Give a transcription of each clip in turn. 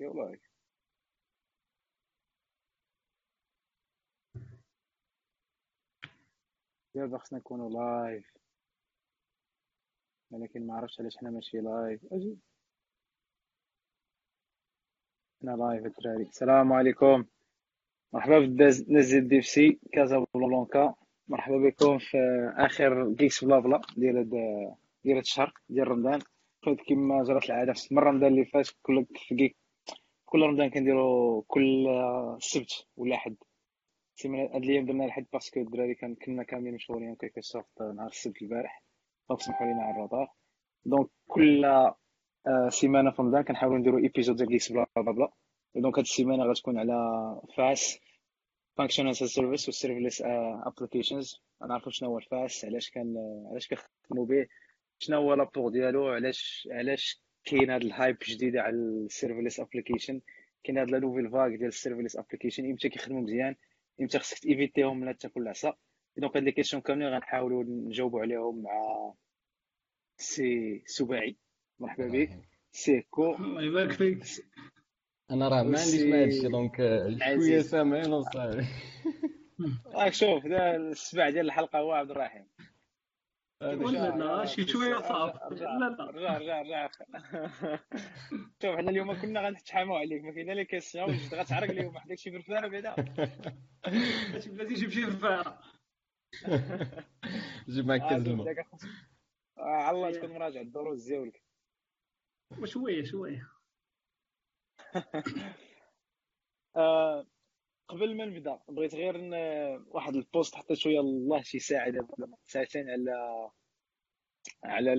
يلا دابا خصنا نكونو live ولكن ما عرفتش علاش حنا ماشي live أجي. حنا live الدراري. السلام عليكم. مرحبا بالناس ديال DevC Casablanca مرحبا بكم في آخر Geeks Blabla ديال هاد ديال الشهر ديال رمضان. كما جرت العادة في رمضان اللي فات كل في جيك كل رمضان كنديرو كل سبت ولا حد السيمانه هاد الأيام درنا الحد parce que الدراري كنا كاملين مشغولين كيكو surtout نهار السبت البارح. donc سمحوا لينا على ال retard donc كل آه، سيمانة في رمضان كنحاولوا نديرو épisode ديال Geeks Blabla بلا. donc هاد السيمانة غتكون على FaaS function و serverless applications نعرفوا شنو هو ال FaaS علاش كان علاش كنخدموا به شنو هو l'apport ديالو علاش علاش كاين هاد ال hype جديده على ال serverless application كاين هاد la nouvelle vague ديال ال serverless application إمتى كيخدموا مزيان إمتى خصك تيفيتيهم من تاكل العصا donc هاد les questions كاملين غنحاولوا نجاوبوا عليهم مع سي سباعي. مرحبا بك. سيكو الله يبارك فيك. أنا راه ما عنديش مع هادشي donc شوية سامعين وصافي. راك شوف السبع ديال الحلقة هو عبد الرحيم. لا لا شي شوية صعب. لا لا. رجع رجع رجع شوف حنا اليوم كنا غنتحاموا عليك. ما كاينة les questions جيت غتعرق اليوم. وحدك شي فرفاره بعدا. بلاتي جيب شي رفاعه جيب معاك كاس الماء. آه، على الله تكون مراجع الدروس ديالك شوية شوية. آه، قبل ما نبدأ بغيت غير. واحد ال post حطيت شوية الله شي ساعه ساعتين على على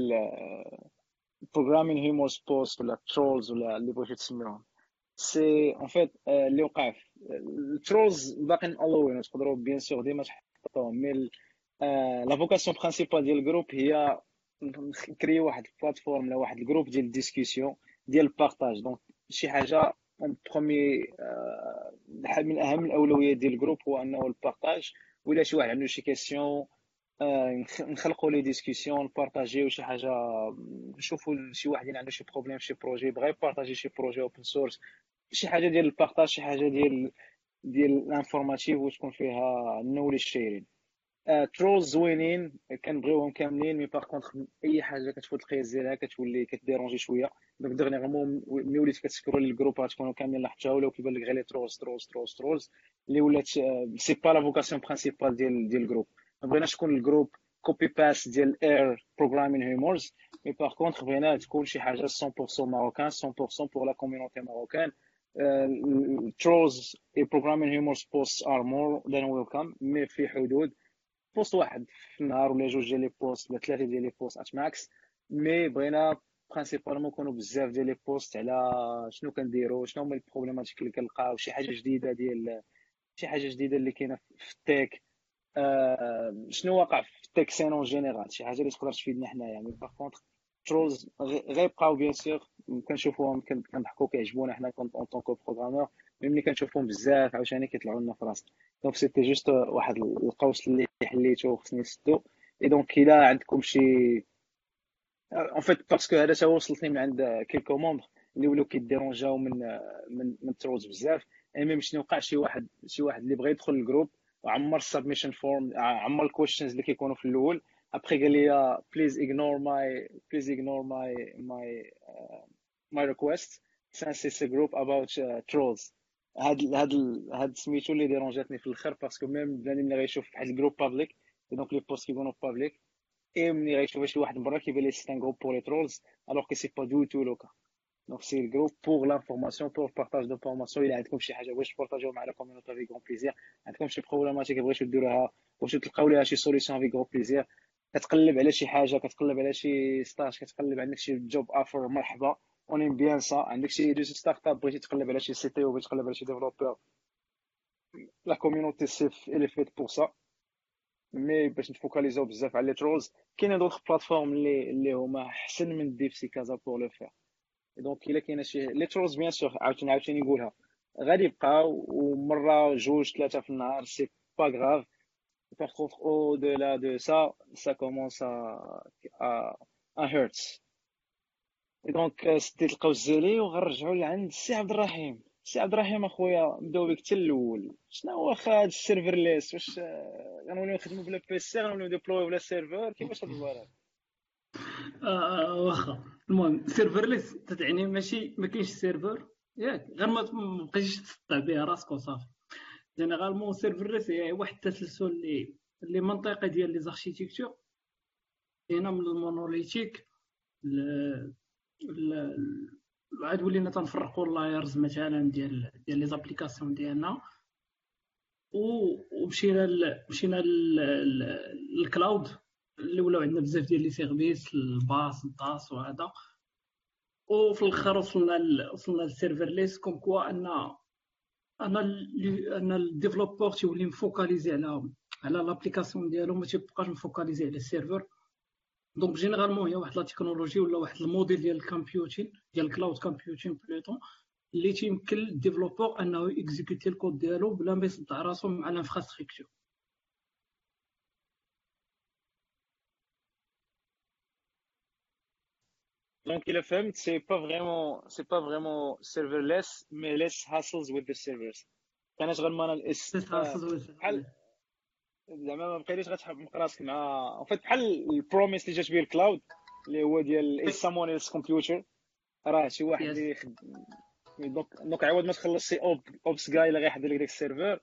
ال programming humors posts ولا trolls ولا اللي بغيتو تسميوهم si en fait اللي وقع ال trolls باقيين allowed تقدروا bien sûr ديما تحطوهم. mais la vocation principale ديال ال groupe هي نكري واحد ال plateforme ولا واحد ال groupe ديال ال discussion ديال ال partage. donc شي حاجة en premier من أهم الأولويات ديال ال groupe هو أنه ال partage ولا شي واحد عنده شي question نخلقوا لي discussion نبارطاجيو شي حاجة نشوفوا شي واحد اللي عنده شي problème شي projet بغا يبارطاجي شي projet open source شي حاجة ديال ال partage شي حاجة ديال ديال ال informative وتكون فيها ال knowledge sharing. trolls زوينين كنبغيوهم كاملين mais par contre أي حاجة كتفوت القياس ديالها كتولي كديرونجي شوية. donc dernièrement ملي وليت كتسكرول ال groupe غتكونوا كاملين لاحظتوها ولا كيبان لك غير les trolls trolls trolls trolls اللي ولات c'est pas la vocation principale ديال ديال ال groupe. ما بغيناش تكون ال groupe copy paste ديال r programming humors mais par contre بغينا تكون شي حاجة 100% marocain 100% pour la community marocaine trolls et programming humors posts are more than welcome mais في حدود post واحد في النهار ولا جوج ديال les posts ولا ثلاثة ديال les posts at max. mais بغينا principalement يكونوا بزاف ديال les posts على شنو كنديروا شنو هما ال problématiques اللي كنلقاو شي حاجة جديدة ديال شي حاجة جديدة اللي كاينة في ال tech آه شنو واقع في ال tech scene en général شي حاجة اللي تقدر تفيدنا حنايا. mais par contre trolls غيبقاو bien sûr كنشوفوهم كن- كنضحكوا كيعجبونا حنا en tant que programmeurs ملي كنشوفوهم بزاف عاوتاني كيطلعوا لنا في راسنا. donc c'était juste واحد القوس اللي حليته خصني نسدو. et donc الا عندكم شي en fait parce que هذا تا وصلتني من عند quelques membres اللي ولاو كيديرونجاو من من من trolls بزاف. et même شنو وقع شي واحد شي واحد اللي بغى يدخل ال groupe وعمر ال submission form عمر ال questions اللي كيكونوا في الأول. ابخي قال لي please ignore my please ignore my my my request it's group about trolls هاد هاد هاد سميتو اللي ديرونجاتني في الآخر parce que même بنادم اللي غيشوف واحد ال groupe public donc les posts كيكونوا publics et ملي غيشوف شي واحد برا كيبان ليه c'est un groupe pour les trolls alors que c'est pas du tout le cas donc c'est ال groupe pour l'information pour partage d'informations الا عندكم شي حاجة بغيتو تبارطاجيو مع la community avec grand plaisir عندكم شي problématique بغيتو ديروها بغيتو تلقاو ليها شي solution avec grand plaisir كتقلب على شي حاجة كتقلب على شي stage كتقلب عندك شي job offer مرحبا. ou bien ça عندك شي de start-up بغيتي تقلب على شي CTO بغيتي تقلب على شي développeur la community c'est اللي faite pour ça mais باش نفوكاليزاو بزاف على les trolls كاينين d'autres plateformes اللي اللي هما احسن من DevC Casa pour le faire donc الا كاينة شي les trolls bien sûr عاوتاني عاوتاني نقولها غادي يبقاو ومره جوج ثلاثة في النهار c'est pas grave Par contre, au-delà de ça, ça commence à, à, à hurt. donc سديت القوس وغنرجعو لعند السي عبد الرحيم. السي عبد الرحيم أخويا نبداو بك حتى الأول. شنو واخا هاد ال serverless واش غنوليو نخدمو بلا PC غنوليو deploy بلا server؟ كيفاش هاد الوضع آه واخا. المهم serverless تتعني ماشي ما كاينش server. ياك غير ما بقيتيش تسطع بها راسك وصافي. généralement serverless هي واحد التسلسل اللي اللي منطقي ديال les architectures هنا من ال monolithique عاد ولينا تنفرقوا ال layers مثلا ديال ديال les applications ديالنا. ومشينا مشينا لل cloud اللي ولاو عندنا بزاف ديال les services ال PaaS ال DaaS وهذا. وفي الآخر وصلنا وصلنا لل serverless comme quoi un أنا أن ال développeur تيولي مفوكاليزي على على l'application ديالو ما تيبقاش مفوكاليزي على ال server donc généralement هي واحد la technologie ولا واحد الموديل ديال ال computing ديال ال cloud computing plutôt اللي تيمكن لل développeur أنه exécuter ال code ديالو بلا ما يصدع راسو مع ال infrastructure donc الا فهمت c'est pas vraiment c'est pas vraiment serverless mais less hassles with the servers. كانت غير مانا الاس زعما ما بقيتيش غتحمق راسك مع ان فيت بحال البروميس اللي جات به الكلاود اللي هو ديال اي سامون ايلس كمبيوتر راه شي واحد يخدم دونك دونك عوض ما تخلص سي اوبس كاي اللي غيحضر لك داك السيرفر.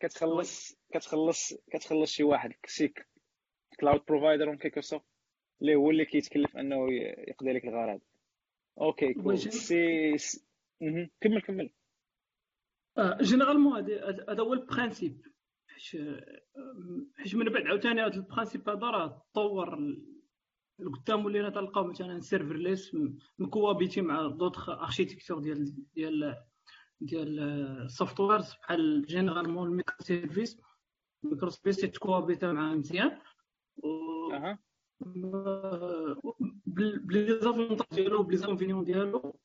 كتخلص كتخلص كتخلص شي واحد شي كلاود بروفايدر اون كيكو سو اللي هو اللي كيتكلف أنه يقضي لك الغرض. OK cool c'est كمل كمل. généralement هذا هو ال principe حيت حيت من بعد؟ عاوتاني هذا ال principe هذا راه تطور لقدام ولينا تلقاو مثلا serverless مكوابيتي مع d'autres architectures ديال ديال ديال ال softwares بحال généralement ال microservices ال microservices تكوابيتا مع مزيان. أها. ب les avantages ديالو ب les inconvénients ديالو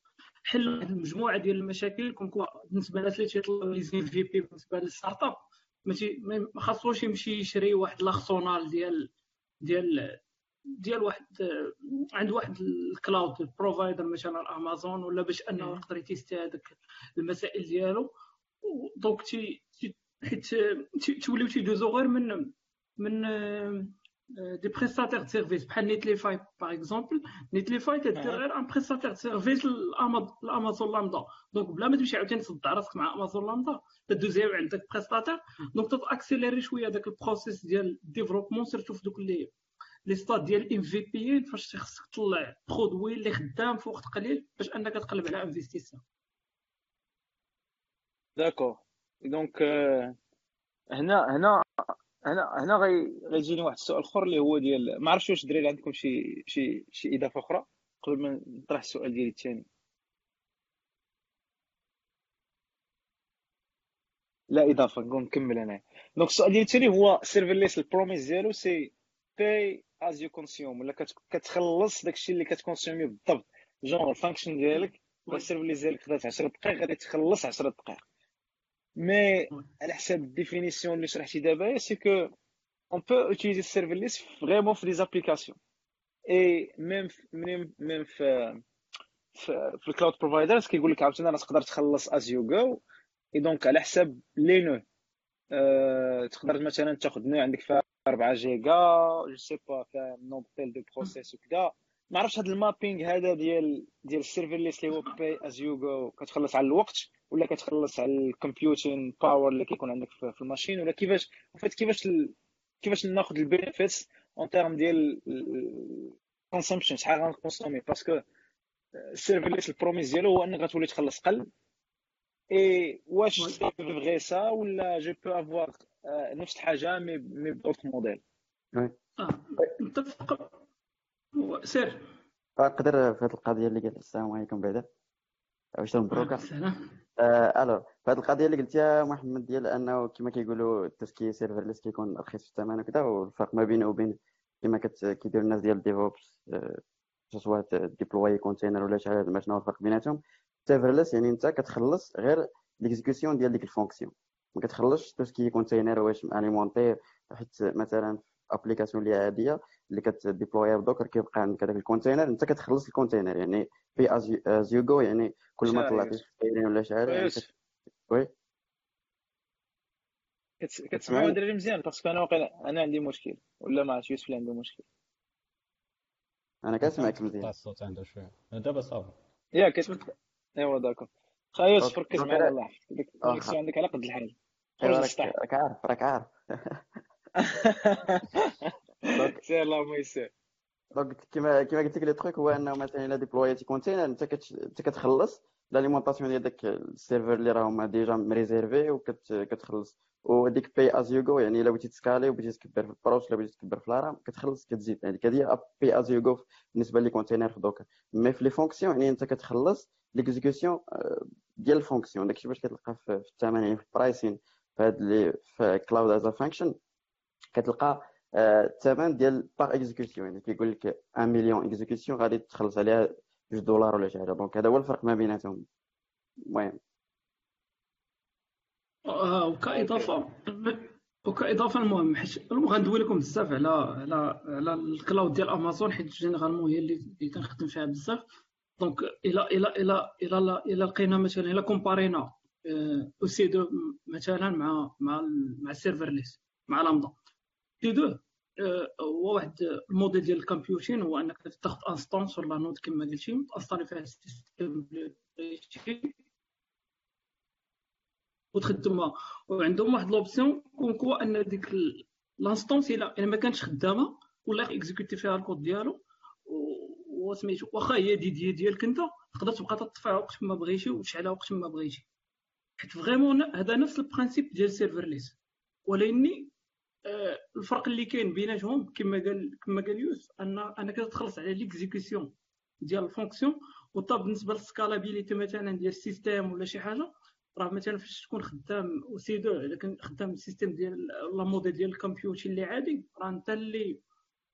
حل واحد المجموعة ديال المشاكل comme quoi بالنسبة للناس اللي تيطلعوا les MVP بالنسبة لل start-up ما خاصوش يمشي يشري واحد l'arsenal ديال ديال ديال واحد عند واحد ال cloud provider مثلا امازون ولا باش أنه يقدر يتيستي هذاك المسائل ديالو. donc تي حيت توليو تيدوزو غير من من des prestataires service بحال Netlify par exemple Netlify تدير غير un prestataire service ل Amazon Lambda donc بلا ما تمشي عاوتاني تصدع راسك مع Amazon Lambda تدوزيها عند داك prestataire donc تاكسيليري شوية داك ال process ديال développement surtout في دوك اللي les stades ديال MVP فاش خصك تطلع produit اللي خدام في وقت قليل باش انك تقلب على investissement d'accord donc هنا هنا هنا هنا غيجيني واحد السؤال أخر اللي هو ديال ما عرفتش واش الدراري عندكم شي شي شي إضافة أخرى قبل ما نطرح السؤال ديالي الثاني؟ لا إضافة نقول نكمل أنا donc السؤال ديالي الثاني هو serverless ال promesse ديالو c'est pay as you consume ولا كتخلص داكشي اللي كتكونسيومي بالضبط genre ال function ديالك ال serverless ديالك خدات 10 دقائق غادي تخلص 10 دقائق mais على حساب ال définition اللي شرحتي دابا c'est qu'on peut utiliser ال serverless vraiment في les applications et même même même في في, في ال cloud providers كيقول لك عاوتاني راه تقدر تخلص as you go et donc على حساب les nœuds أه تقدر مثلا تاخذ nœud عندك فيها 4 جيجا je sais pas فيها nombre tel de process وكذا ما عرفتش هذا ال mapping هذا ديال ديال ال serverless اللي هو pay as you go كتخلص على الوقت ولا كتخلص على ال computing power اللي كيكون عندك في ال machine؟ ولا كيفاش فايت كيفاش ال... كيفاش ناخذ ال benefits en termes ديال ال consumption شحال غنكونسومي parce que ال serverless ال promesse ديالو هو أنك غتولي تخلص قل. اي واش فغي سا ولا je peux avoir نفس الحاجة mais mais بدوت موديل نتفق سير أقدر في هذه القضية اللي قالت السلام عليكم بعدا. واش مبروك آه ألو. في هذه القضية اللي قلتيها محمد ديال أنه كما كيقولوا tout ce qui serverless كيكون رخيص في الثمن وكذا والفرق ما بينه وبين كما كيدير الناس ديال DevOps سواء déployer container ولا شي حاجة شنو الفرق بيناتهم. serverless يعني أنت كتخلص غير l'exécution ديال ديك ال fonction ما كتخلصش tout ce qui container واش اليمونتير حيت مثلا application اللي عادية اللي كت déployer ها ب Docker كيبقى عندك هذاك ال container أنت كتخلص ال container يعني pay as you go يعني كل ما طلعتي ولا شي حاجة يعني oui. كتسمعوا الدراري مزيان parce que أنا واقيلا أنا عندي مشكل ولا ما عرفتش يوسف اللي عنده مشكل. أنا كنسمعك مزيان. الصوت عنده شوية. دابا صافي ياك أيوا d'accord. خا يوسف ركز معايا الله يحفظك عندك على قد الحال راك عارف راك عارف. سير اللهم يسير donc كيما كيما قلت لك les trucs هو انه مثلا الا déployer تي container انت انت كتخلص l'alimentation ديال داك ال serveur اللي راهم déjà م réserver وكتخلص وديك pay as you go يعني الا بغيتي ت scaler وبغيتي تكبر في ال processeur ولا بغيتي تكبر في la RAM كتخلص كتزيد يعني هذه pay as you go بالنسبة les containers في Docker mais في les fonctions يعني انت كتخلص l'exécution ديال ال fonction داكشي باش كتلقى في الثمن يعني في ال pricing في هاد اللي في cloud as function كتلقى الثمن ديال par exécution يعني كيقول لك 1 مليون exécution غادي تخلص عليها جوج دولار ولا شي حاجة donc هذا هو الفرق ما بيناتهم المهم آه، وكاضافه وكاضافه المهم حيت غندوي لكم بزاف على على على ال cloud ديال امازون حيت généralement هي اللي كنخدم فيها بزاف. donc إلى إلى إلى إلى إلى لقينا مثلا إلى comparer نا EC2 مثلا مع مع مع ال serverless مع لامدا تي دو هو واحد الموديل ديال ال computing هو أنك تاخذ instance ولا node كما قلتي ت installer فيها ال système وتخدمها. وعندهم واحد l'option كون كوا أن ديك l'instance الا ما كانتش خدامة ولا exécuter فيها الكود ديالو وسميتو واخا هي dédiée ديالك أنت تقدر تبقى تطفيها وقت ما بغيتي وتشعلها وقت ما بغيتي. حيت vraiment هذا نفس ال principe ديال serverless ولكن آه الفرق اللي كاين بيناتهم كما قال كما قال يوسف ان أنك تخلص على l'exécution ديال ال fonction وطاب بالنسبة لل scalabilité مثلا ديال ال système ولا شي حاجة راه مثلا فاش تكون خدام EC2 لكن خدام ال système ديال le modèle ديال الكمبيوتر اللي عادي راه أنت اللي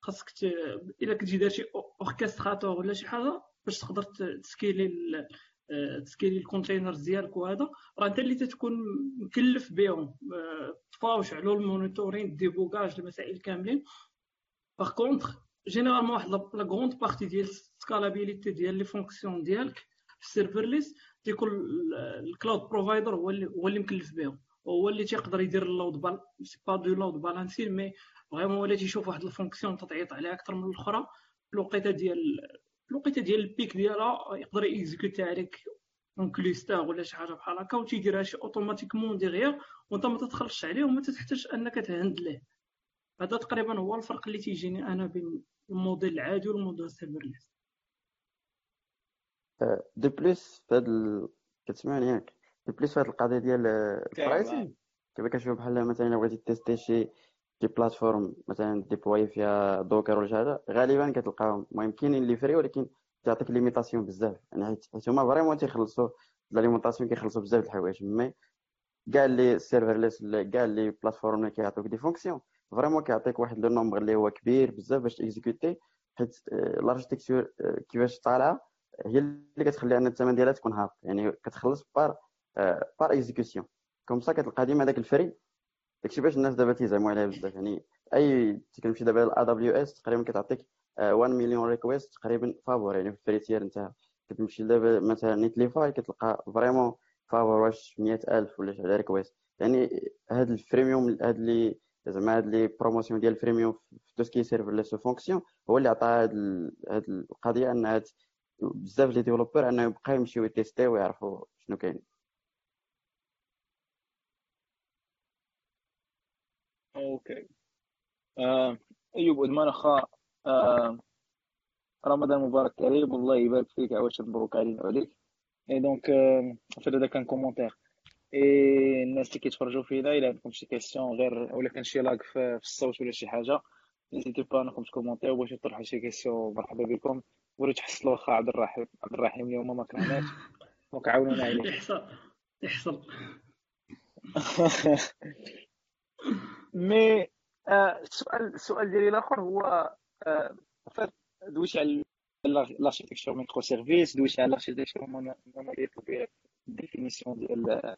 خاصك. إلا كنتي دار شي orchestrateur ولا شي حاجة باش تقدر ت scaler آه، ت scaler ال containers ديالك وهذا راه انت اللي تتكون مكلف بهم طفاو شعلوا ال monitoring débogage المسائل كاملين. par contre généralement واحد la grande partie ديال ال scalabilité ديال les fonctions ديالك في ال serverless تيكون ال cloud provider هو اللي هو اللي مكلف بهم. هو اللي تيقدر يدير ال load bal c'est pas de load balancing mais vraiment ولا تيشوف واحد ال fonction تعيط عليها أكثر من الأخرى الوقيتة ديال الوقيته ديال ال pic ديالها يقدر exécuter عليك un cluster ولا شي حاجة بحال هكا وتيديرها شي automatiquement ديغيغ وانت ما تدخلش عليه وما تحتاج انك ت handle يه هذا تقريبا هو الفرق اللي تيجيني أنا بين الموديل العادي وال modèle ال serverless. de plus في هاد كتسمعني ياك. de plus في هاد القضية ديال ال pricing كيف كنشوف بحال مثلا بغيتي tester شي شي plateforme مثلا déployer فيها Docker ولا شي حاجة غالبا كتلقاهم. المهم كاينين اللي free ولكن تعطيك limitation بزاف. يعني حيت هما vraiment تيخلصوا limitation كيخلصوا بزاف د الحوايج. mais كاع les serverless كاع les plateformes اللي كيعطيوك des fonctions vraiment كيعطيك واحد le nombre اللي هو كبير بزاف باش ت exécuter حيت l'architecture كيفاش طالعه هي اللي كتخلي أن الثمن ديالها تكون هابط. يعني كتخلص par par exécution comme ça كتلقى ديما داك ال free. داكشي باش الناس دابا تيزعموا عليها بزاف. يعني أي كنمشي دابا ل AWS تقريبا كتعطيك 1 مليون request تقريبا فابور يعني في ال free tier انت كتمشي دابا مثلا Netlify كتلقى vraiment فابور واش 100000 ولا شي حاجة request يعني هاد ال freemium هاد اللي زعما هاد les promotions ديال ال freemium في tout ce qui serverless fonction هو اللي عطى هاد هاد القضية أنها بزاف les développeurs أنه يبقى يمشيو ي tester يو ويعرفوا شنو كاين. okay آه. أيوب إدمان أخا آه. رمضان مبارك قريب والله يبارك فيك عواش مبروك علينا وعليك اي donc آه. هذا كان commentaire اي الناس اللي كيتفرجوا فينا إلا عندكم شي question غير ولا كان شي lag في الصوت ولا شي حاجة n'hésitez pas انكم ت commenter يو باش تطرحوا شي question مرحبا بكم وريت تحصلوا واخا عبد الرحيم عبد الرحيم اليوم ما كرهناش donc عاونونا عليه يحصل يحصل mais السؤال السؤال ديالي الآخر هو دويتي على l'architecture microservices دويتي على l'architecture monolithe définition ديال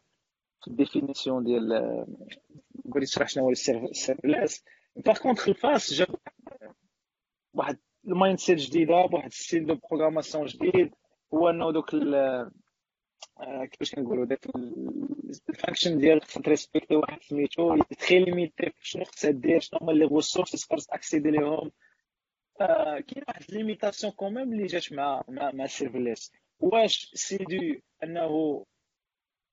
ال définition ديال قولي تشرح شنو هو ال service par contre ال FaaS جاب واحد ال mindset جديدة بواحد ال style de programmation جديد. هو انه دوك آه، كيفاش كنقولوا داك ال function ديالك خصها ت respecter واحد سميتو très limité شنو خصها دير شنو هما les ressources تقدر ت accéder ليهم. آه، كاين واحد limitation quand même اللي جات مع مع, مع ال serverless واش c'est dû انه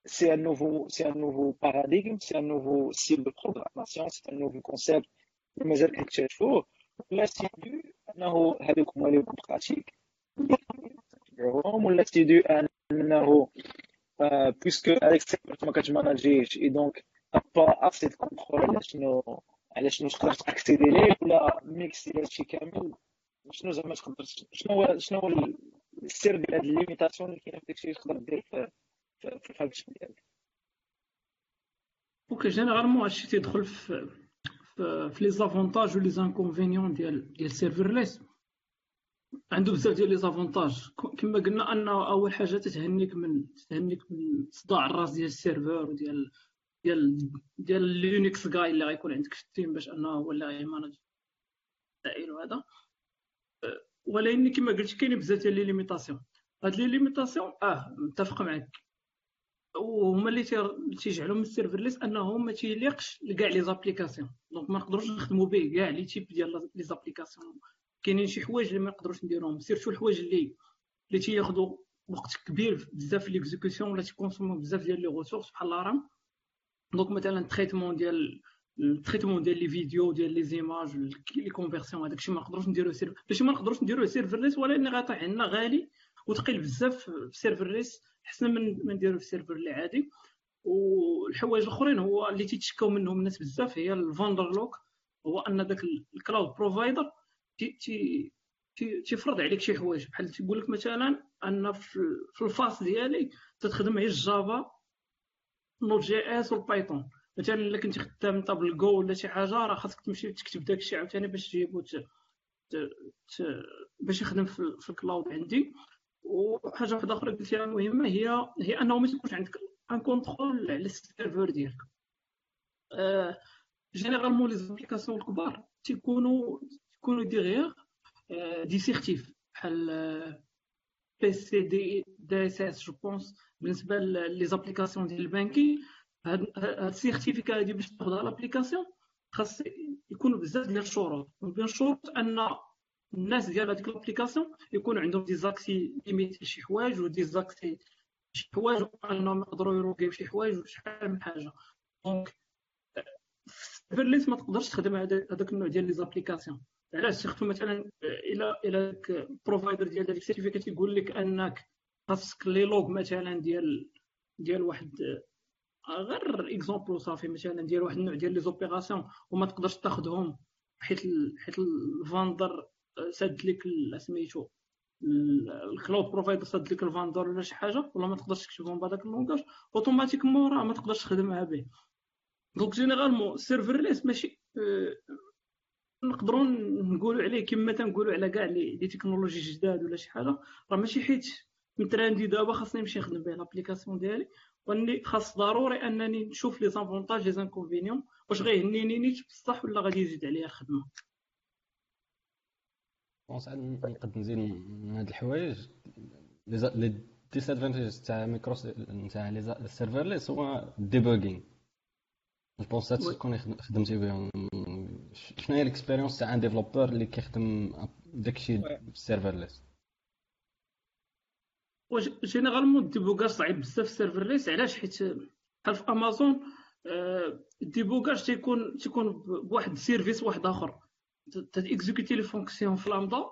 c'est un nouveau c'est un nouveau paradigme c'est un nouveau style de programmation c'est un nouveau concept اللي مازال كنكتشفوه ولا c'est dû انه هذوك هما les bonnes pratiques ولا c'est dû انه puisque هذاك ال serveur ما كت manager ش اي donc pas assez de contrôle على شنو على شنو تقدر ت accéder ليه ولا mix ديال هادشي كامل شنو زعما تقدر شنو هو شنو هو السر ديال هاد ال limitation اللي كاينة في داكشي اللي تقدر دير في في ال function ديالك OK généralement هادشي تيدخل في في les avantages و les inconvénients ديال ديال serverless عنده بزاف ديال les avantages. كما قلنا أنه أول حاجة تتهنيك من تتهنيك من صداع الراس ديال ال serveur وديال ديال ديال ال Unix guy اللي غيكون عندك في ال team باش أنه هو اللي غي manage العائل وهذا. ولكن كما قلت كاين بزاف ديال les limitations. هاد les limitations آه متفق معك وهما اللي تيجعلوا من ال serverless أنه ما تيليقش لكاع les applications. donc ما نقدروش نخدموا به كاع les types ديال les applications. كاينين شي حوايج اللي ما نقدروش نديروهم. surtout الحوايج اللي اللي تياخذوا وقت كبير بزاف في l'exécution ولا تي consommer و بزاف ديال les ressources بحال ال RAM donc مثلا ال traitement ديال ال traitement ديال les vidéos ديال les images les conversions هذاك الشيء ما نقدروش نديروه سير ماشي ما نقدروش نديروه serverless ولكن غيطيح عندنا غالي وثقيل بزاف في serverless حسن من من نديرو في serveur اللي عادي. والحوايج الأخرين هو اللي تيتشكاو منهم الناس بزاف هي ال vendor lock هو أن داك ال cloud provider تي تيفرض عليك شي حوايج. بحال تيقول لك مثلا أن في ال FaaS ديالي تتخدم غير ال Java Node.js وال Python مثلا إلا كنتي خدام انت بالجو ولا شي حاجة راه خاصك تمشي تكتب داك الشيء عاوتاني باش تجيبو باش يخدم في ال cloud عندي. وحاجة واحدة أخرى قلتيها مهمة هي هي أنه ما تكونش عندك un contrôle على ال serveur ديالك. généralement les applications الكبار تيكونوا تيكونوا derrière des certifs بحال بي سي دي دي اس اس جو بونس بالنسبة les applications ديال البانكي هاد ال certificat هادي باش تاخذها l'application خاص يكونوا بزاف ديال الشروط بين الشروط ان الناس ديال هذيك l'application يكون عندهم des accès limités شي حوايج و des accès شي حوايج انهم يقدروا يروقيو شي حوايج وشحال من حاجة donc serverless ما تقدرش تخدم هذاك النوع ديال les applications علاش surtout مثلا إلى إلى داك ال provider ديال داك ال certificat يقول لك أنك خاصك les logs مثلا ديال ديال واحد par exemple صافي مثلا ديال واحد النوع ديال les opérations وما تقدرش تاخذهم حيت حيت ال vendor ساد لك سميتو ال cloud provider ساد لك ال vendor ولا شي حاجة ولا ما تقدرش تكتبهم بهذاك ال langage automatiquement راه ما تقدرش تخدمها به. donc généralement serverless ماشي أه نقدروا نقولوا عليه كما تنقولوا على كاع les technologies جداد ولا شي حاجة راه ماشي حيت م trendy دابا خاصني نمشي نخدم به l'application ديالي واني خاص ضروري انني نشوف les avantages les inconvénients واش غيهنيني نيت بصح ولا غادي يزيد عليا الخدمه bon ساعات نقد نزيد من هاد الحوايج لي disadvantages تاع ميكرو تاع les serverless هو debugging je pense تكون خدمتي بهم شنو هي ال expérience تاع un développeur اللي كيخدم داكشي serverless واش généralement ال débogage صعيب بزاف serverless علاش حيت بحال في امازون ال débogage تيكون تيكون بواحد ال service واحد اخر ت exécuter les fonctions في لامدا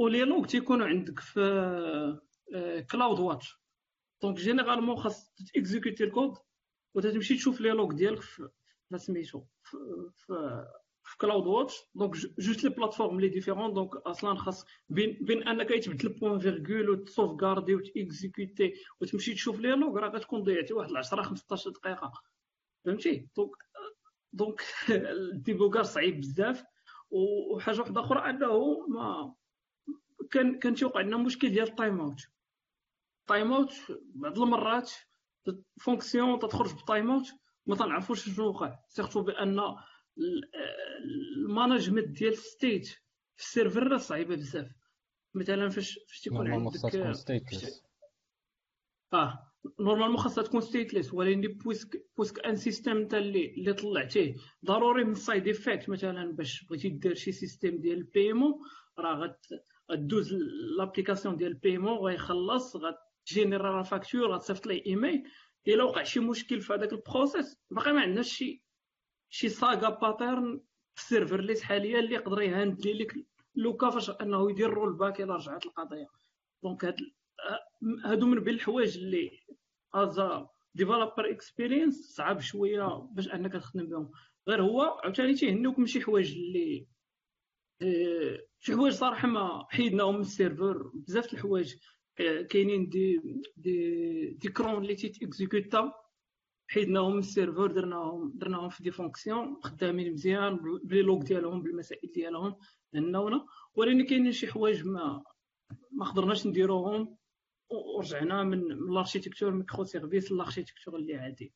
و les logs تيكونوا عندك في CloudWatch donc généralement خاص ت exécuter ال code وتمشي تشوف les logs ديالك في سميتو في, في CloudWatch donc juste les plateformes les différents donc أصلا خاص بين بين انك تبدل point-virgule وت sauvegarder وت exécuter وتمشي تشوف les logs راه غتكون ضيعتي واحد 10 15 دقيقه فهمتي donc donc ال débogage صعيب بزاف وحاجه واحدة أخرى انه ما كان كان تيوقع لنا مشكل ديال ال time out time out بعض المرات fonction تخرج ب time out ما تنعرفوش شنو وقع surtout بأن ال management ديال state في ال serveur راه صعيبة بزاف. مثلا فاش فاش تيكون عندك آه normalement خاصها تكون stateless ولكن puisque puisque un système انت اللي اللي طلعتيه. ضروري من ال side effect مثلا باش بغيتي دير شي système ديال ال paiement راه غدوز l'application ديال ال paiement غيخلص غت générer facture غتصيفط ليه ايميل الا وقع شي مشكل في هذاك ال process باقي ما عندناش شي شي saga pattern في ال serverless حاليا اللي يقدر ي handler لك le cas فاش انه يدير rollback إلى رجعت القضية donc هاد هادو من بين الحوايج اللي as developer experience صعب شوية باش انك تخدم بهم غير هو عاوتاني تيهنوك من شي حوايج اللي شي حوايج صراحة ما حيدناهم من ال serveur بزاف الحوايج كاينين des des des crons اللي تيت exécuter حيدناهم من ال serveur درناهم درناهم في des fonctions خدامين مزيان ب les logs ديالهم بالمسائل ديالهم هنا. ونا ولكن كاينين شي حوايج ما ما قدرناش نديروهم ورجعنا من ال architecture micro-services لل architecture اللي عادي.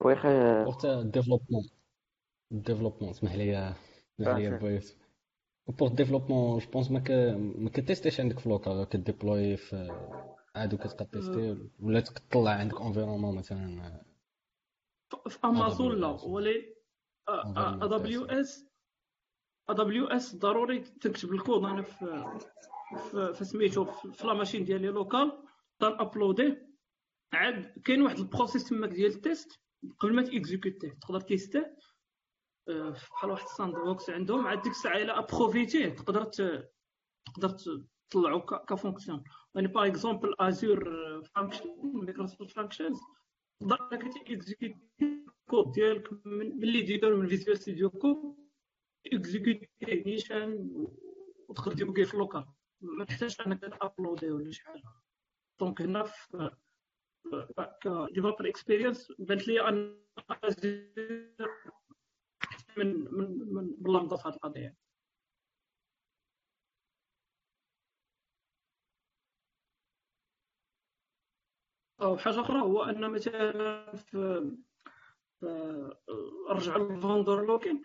واخا حتى ال développement ال développement اسمح لي اسمح لي بغيت pour ال développement je pense ما ك tester ش عندك في local ك déployer في عادو كتبقى tester ولا تطلع عندك environnement مثلا في امازون لا ولي ا دبليو اس ا دبليو اس ضروري تكتب الكود أنا في في سميتو في la machine ديالي local uploader عاد كاين واحد ال process تماك ديال ال test قبل ما ت exécuter ه تقدر tester ه بحال واحد ال sandbox عندهم عاد ديك الساعة إلا approuver تيه تقدر تقدر تطلعو ك fonction. يعني par exemple Azure Function Microsoft Functions تقدر إنك ت exécuter ال code ديالك من اللي دير من Visual Studio Code exécuter نيشان وتقدر déboguer في ال local ما تحتاجش إنك ت uploader ولا شي حاجة. donc هنا في ك developer experience بانت لي ان من من من بلامدا في هذه القضية. أو حاجة أخرى هو أن مثلا في رجع لل vendor lock-in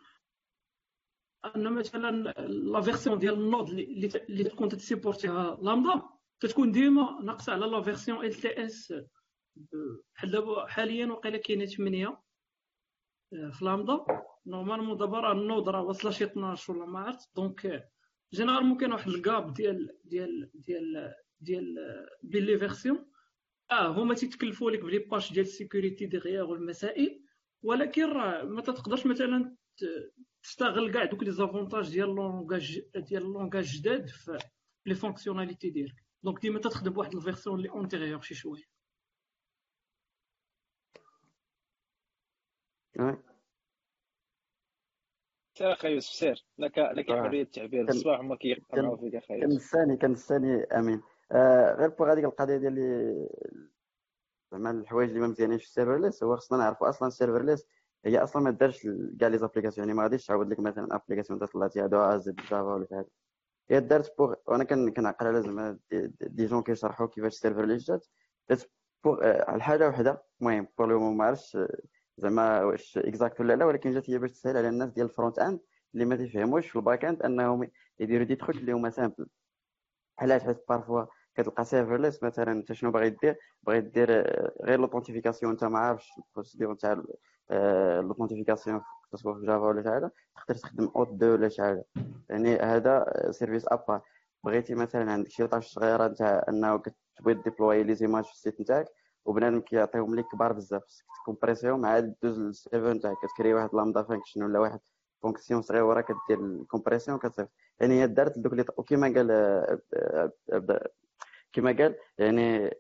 أن مثلا la version ديال ال Node اللي تكون ت supporter ها Lambda تتكون ديما ناقصة على la version LTS بحال دابا حاليا وقيلا كاينة 8 آه، في Lambda normalement دابا راه ال Node راه واصله شي 12 ولا ما عرفت donc généralement كاين واحد ال gap ديال ديال ديال ديال بين les versions آه هما تيتكلفوا لك بلي باش ديال ال sécurité ديغيغ والمسائل ولكن راه ما تقدرش مثلا تستغل كاع دوك les avantages ديال ال langage ديال ال langage جداد في les fonctionnalités ديالك donc ديما تخدم بواحد ال version اللي antérieure شي شوية سير أخي يوسف سير لك لك حريه التعبير الصباح هما كيقراو فيك أخي كنساني كنساني امين آه غير pour هذيك القضية ديال زعما الحوايج اللي ما مزيانينش في ال serverless هو خصنا نعرفوا أصلا ال serverless هي أصلا ما دارش كاع les applications يعني ما غاديش تعاود لك مثلا application طلعتي هادو زد Java ولا حاجة. هي دارت pour وأنا كنعقل على زعما des gens كيشرحوا كيفاش ال serverless جات. دارت pour على حاجة وحدة المهم pour le ما عرفتش زعما واش exact ولا لا ولكن جات هي باش تسهل على الناس ديال ال front-end اللي ما تيفهموش في ال back-end أنهم يديروا دي تخوك اللي هما simples علاش؟ حيت parfois كتلقى serverless مثلا أنت شنو باغي دير؟ باغي دير غير l'authentification أنت ما عارفش ال procédure تاع l'authentification soit في Java ولا شي حاجة تقدر تخدم OAuth deux ولا شي حاجة. يعني هذا service à part بغيتي مثلا عندك شي tâche صغيرة نتاع أنه كتبغي déployer les images في ال site نتاعك وبنادم كيعطيهم لك كبار بزاف ت compresser هم عاد دوز لل serveur نتاعك كتكري واحد Lambda function ولا واحد fonction صغيرة كدير ال compression كتصيفط يعني هي دارت دوك اللي وكيما قال كما قال يعني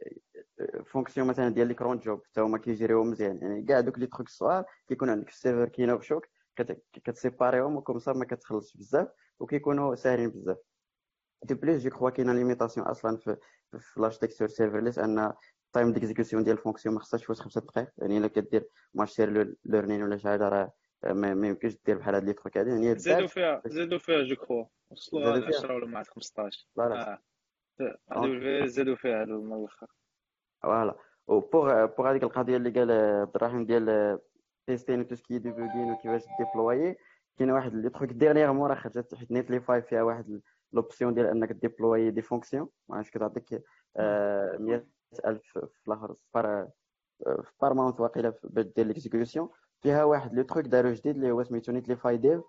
fonction مثلا ديال les cron jobs حتى هما كيجريو مزيان. يعني كاع دوك les trucs صغار كيكون عندك ال serveur كاينة بشوك كت séparer هم و comme ça ما بزاف وكيكونوا ساهلين بزاف. de plus je crois كاينة limitation أصلا في في l'architecture serverless أن time d'exécution ديال ال fonction ما خصهاش تفوت خمسة دقائق يعني الا كدير machine learning ولا شي حاجة راه ما يمكنش دير بحال هاد les trucs هادي يعني زادوا فيها زادوا فيها je crois وصلوا 10 ولا ما 15 لا غادي زادوا فيها هذا الآخر voilà و pour pour هذيك القضية اللي قال عبد الرحيم ديال testing tout ce qui debugging وكيفاش déployer كاين واحد les trucs dernièrement راه خرجت حيت Netlify فيها واحد l'option ديال انك déployer des fonctions ما عرفتش كتعطيك 100000 في الأخر في par month واقيلا باش دير l'exécution فيها واحد le truc دارو جديد اللي هو سميتو Netlify Dev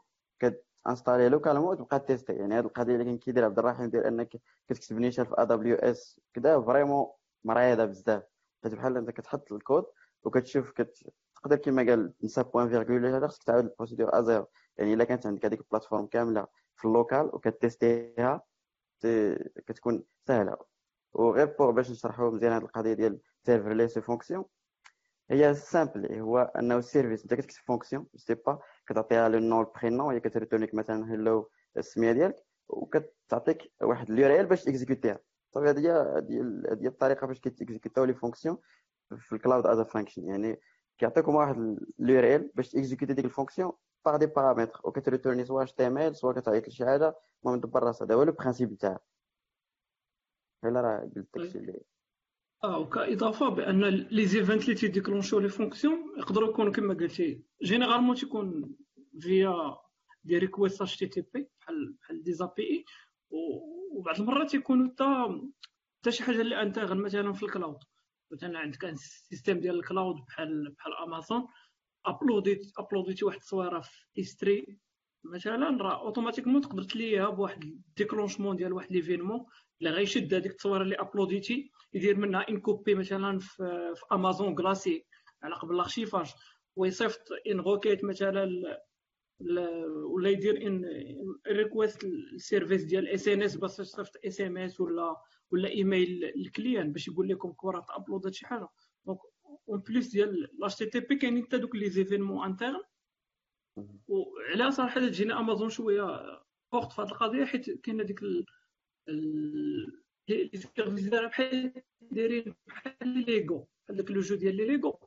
installer localement وتبقى tester. يعني هذه القضية اللي كان كيدير عبد الرحيم ديال إنك كتكتب نيشان في AWS كذا vraiment مريضه بزاف. حيت بحال أنت كتحط الكود وكتشوف كت... تقدر كما قال تنسى point-virgule هذا خصك تعاود ال procédure à zéro يعني إلا كانت عندك هذيك ال plateforme كاملة في ال local وك testerها كتكون سهلة. وغير pour باش نشرحوا مزيان هذه القضية ديال serverless function هي simple هو أنه ال service انت كتكتب fonction c'est bon كتعطيها le nom ال prénom هي كت retournerيك مثلا hello السمية ديالك وكتعطيك واحد URL باش ت exécuterها صافي هذه هذه الطريقة باش كيت exécuterاو les fonctions في ال cloud as function يعني كيعطيكم واحد URL باش ت exécuter ديك ال fonction par des paramètres وكت retourner soit HTML soit كتعيط لشي حاجة المهم دبر راسها. هذا هو le principe تاعها الا راه قلت داكشي اللي آه وكاضافه بان les events اللي تي déclencherيو les fonctions يقدروا يكونوا كما قلتي généralement تيكون via des requests HTTP بحال بحال des API وبعض المرات تيكونوا حتى حتى شي حاجة اللي interne مثلا في ال cloud مثلا عندك un système ديال ال cloud بحال بحال امازون uploadيت uploadيتي واحد التصويره في S3 مثلا راه automatiquement تقدر تليها بواحد ال déclenchement ديال واحد l'événement اللي غيشد هذيك التصويره اللي uploadيتي يدير منها une copie مثلا في, في امازون Glacier على قبل ال archivage ويصيفط une requête مثلا ولا يدير un request لل service ديال SNS باش يصيفط SMS ولا ولا email لل client باش يقول لكم كره upload شي حاجة. donc en plus ديال ال HTTP كاينين حتى دوك les événements internes وعلى صراحة تجينا امازون شوية فوقت في هذه القضية حيت كاين هذيك ديالها بحال دايرين بحال ليغو بحال le jeu ديال les Lego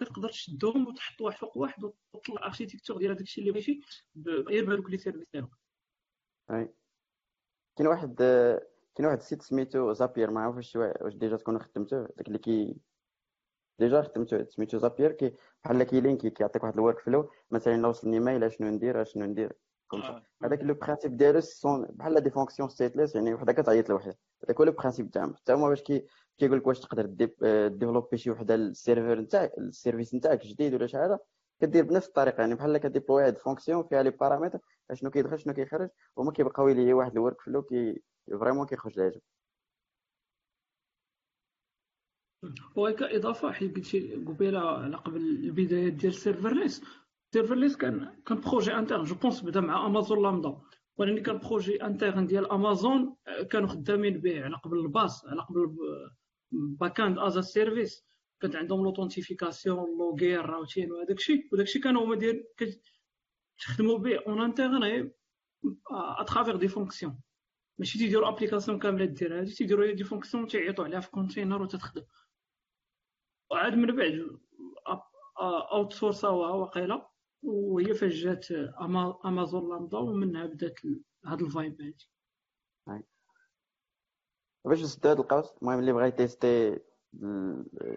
كتقدر تشدهم وتحط واحد فوق واحد وتطلع ال architecture ديال هذاك الشيء اللي بغيتي غير بهذوك les services ديالهم كاين واحد كاين واحد ال site سميتو Zapier ما عرفتش واش déjà تكونوا خدمتوه داك اللي كي déjà خدمتو سميتو Zapier كي بحال كيلينكي كيعطيك واحد ال workflow مثلا الا وصلني mail اشنو ندير اشنو ندير آه. هذاك le principe ديالو sont بحال des fonctions stateless يعني وحده كتعيط لوحدها. هذاك هو le principe تاعهم حتى هما باش كي كيقول لك واش تقدر développer شي وحده ال serveur نتاعك ال service نتاعك جديد ولا شي حاجة كدير بنفس الطريقة. يعني بحال ك déployer واحد fonction فيها les paramètres شنو كيدخل شنو كيخرج وهما كيبقاو لي واحد ال workflow كي vraiment كيخرج العجب وكإضافة حيت قلتي قبيلة على قبل البدايات ديال ال serverless serverless كان كان projet interne je pense بدا مع امازون لامدا ولكن كان projet interne ديال امازون كانوا خدامين به على قبل الباس على قبل باك اند از سيرفيس كانت عندهم لوثنتيفيكاسيون لوغير راوتين وهذاك الشيء وداك الشيء كانوا هما داير تخدموا به اون انترن اترافيغ دي فونكسيون ماشي تيديروا ابليكاسيون كامله دير هادي تيديروا دي فونكسيون تيعيطوا عليها في كونتينر وتتخدم وعاد من بعد اوت سورساوها واقيلا وهي فاش جات أمازون لامدا ومنها بدات هاد ال vibe هادي. باش نسد هاد القوس المهم اللي بغا ي tester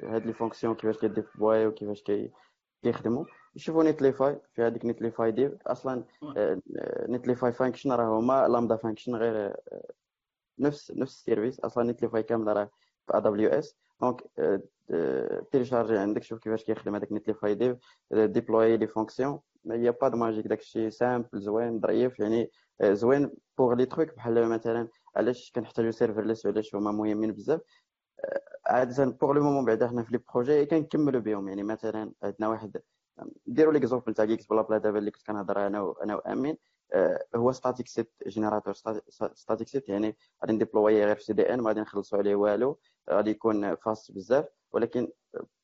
هاد les fonctions كيفاش كي déployer وكيفاش كيخدموا يشوفوا Netlify في هذيك Netlify Dev أصلا Netlify Functions راه هما Lambda functions غير نفس نفس ال service. أصلا Netlify كامله راه في AWS donc télécharger عندك شوف كيفاش كيخدم هذاك Netlify Dev déployer les fonctions ما هي pas de magique داكشي simple زوين ظريف يعني زوين pour les trucs بحال مثلا علاش كنحتاجو serverless وعلاش هما مهمين بزاف. عادة pour le moment بعدا حنا في les projets كنكملوا بهم. يعني مثلا عندنا واحد نديروا l'exemple تاع Geeks بلا بلا دابا اللي كنت كنهضر أنا وأمين. هو static site generator static site يعني غادي ن déployerه غير في CDN ما غادي نخلصوا عليه والو. غادي يكون fast بزاف. ولكن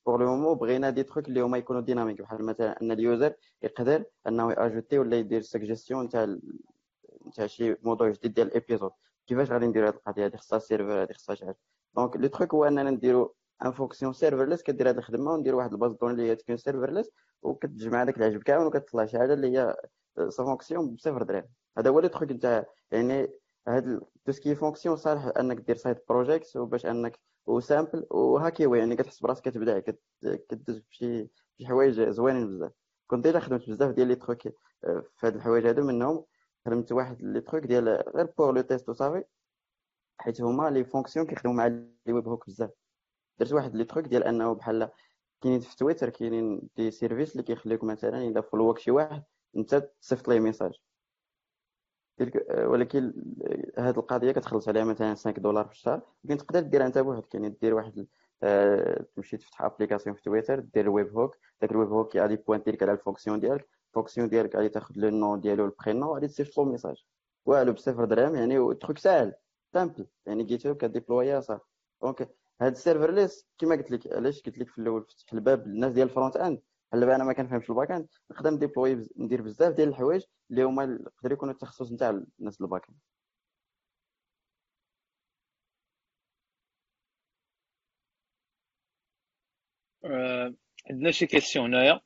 pour le moment بغينا des trucs اللي هما يكونوا dynamique بحال مثلا أن ال user يقدر أنه ي ajouter ولا يدير سجستيون تاع تاع شي موضوع جديد ديال ال épisode كيفاش غادي نديرو هاد القضية هادي؟ خصها serveur هادي خصها شي حاجة. donc le truc هو أننا نديرو une fonction serverless كدير هاد الخدمة وندير واحد ال base de données اللي هي تكون serverless وكتجمع داك العجب كامل وكتطلع شي حاجة اللي هي ça fonctionne بصفر درهم. هذا هو le truc نتاع يعني هاد tout ce qui fonction صالح انك دير side project وباش انك و simple وهاكي هو يعني كتحس براسك كتبدا كدوز بشي شي حوايج زوينين بزاف. كنت déjà خدمت بزاف ديال les trucs في هاد الحوايج هادو منهم خدمت واحد les trucs ديال غير pour le test وصافي حيت هما les fonctions كيخدموا مع les webhooks بزاف. درت واحد les trucs ديال انه بحال كاينين في تويتر كاينين des services اللي كيخليوك مثلا إلا followك شي واحد أنت تصيفط ليه message. ولكن هذه القضية كتخلص عليها مثلا 5 دولار في الشهر. ولكن تقدر ديرها أنت بوحدك يعني دير واحد آه، تمشي تفتح application في تويتر دير ال webhook داك ال webhook غادي pointer لك على ال fonction ديالك. ال fonction ديالك غادي تاخذ le nom ديالو ال prénom وغادي تصيفط له message. والو بصفر درهم يعني truc ساهل. simple يعني GitHub ك déployerا صافي. donc هاد ال serverless كما قلت لك علاش قلت لك في الأول فتح الباب للناس ديال ال frontend؟ دابا أنا ما كنفهمش ال backend. نقدر ن déployer ندير بزاف ديال الحوايج اللي هما يقدروا يكونوا التخصص نتاع الناس ال back-end. آه، عندنا شي question هنايا.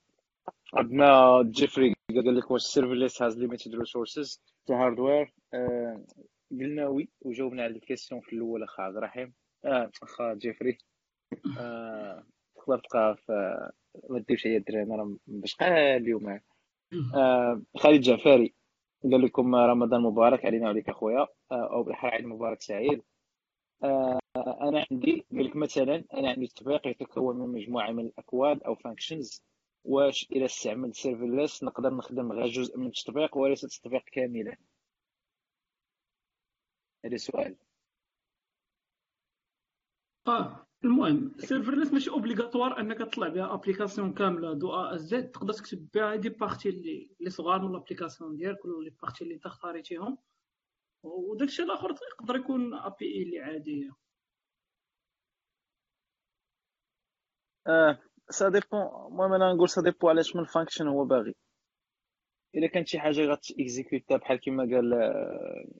عندنا جيفري قال لك واش serverless has limited resources to hardware قلنا oui وجاوبنا على ال question في الأول اخا عبد الرحيم. آه اخا جيفري. آه تقدر في ما ديرش هي الدراري أنا اليوم. آه خالد جعفاري قال لكم رمضان مبارك. علينا وعليك أخويا. آه أو بالاحرى عيد مبارك سعيد. آه أنا عندي قال لك مثلا أنا عندي تطبيق يتكون من مجموعة من الأكواد أو functions واش إلى استعملت serverless نقدر نخدم غير جزء من التطبيق وليس التطبيق كاملا هذا سؤال. آه المهم serverless ماشي obligatoire انك تطلع بها application كامله de A à Z تقدر تكتب بها des parties اللي صغار من ال application ديالك ولا les parties اللي انت اختاريتيهم وداك الشيء الآخر يقدر يكون API اللي عاديه آه ça dépend المهم أنا نقول ça dépend علاش من function هو باغي الا كانت شي حاجة غات exécuta بحال كيما قال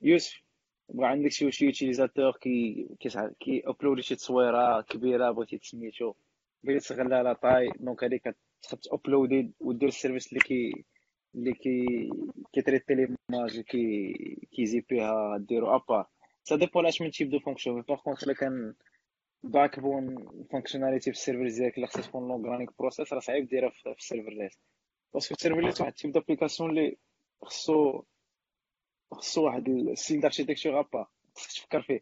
يوسف بغا عندك شي شي يوتيليزاتور كي كي ابلودي شي تصويرة كبيرة بغيتي تسميتو بغيتي تغلى لا طاي دونك هذيك تخد ابلودي ودير السيرفيس اللي كي اللي كي كيتريتي لي ماج كي كيزيبيها ديرو. ابار سا ديبون اش من تيب دو فونكسيون باغ كونتر الا كان باك بون فونكسيوناليتي في السيرفر ديالك اللي خصها تكون لونغ رانينغ بروسيس راه صعيب ديرها في السيرفرليس باسكو السيرفرليس واحد تيب دابليكاسيون اللي خصو خصو واحد السيل داركتيكتور ابا خصك تفكر فيه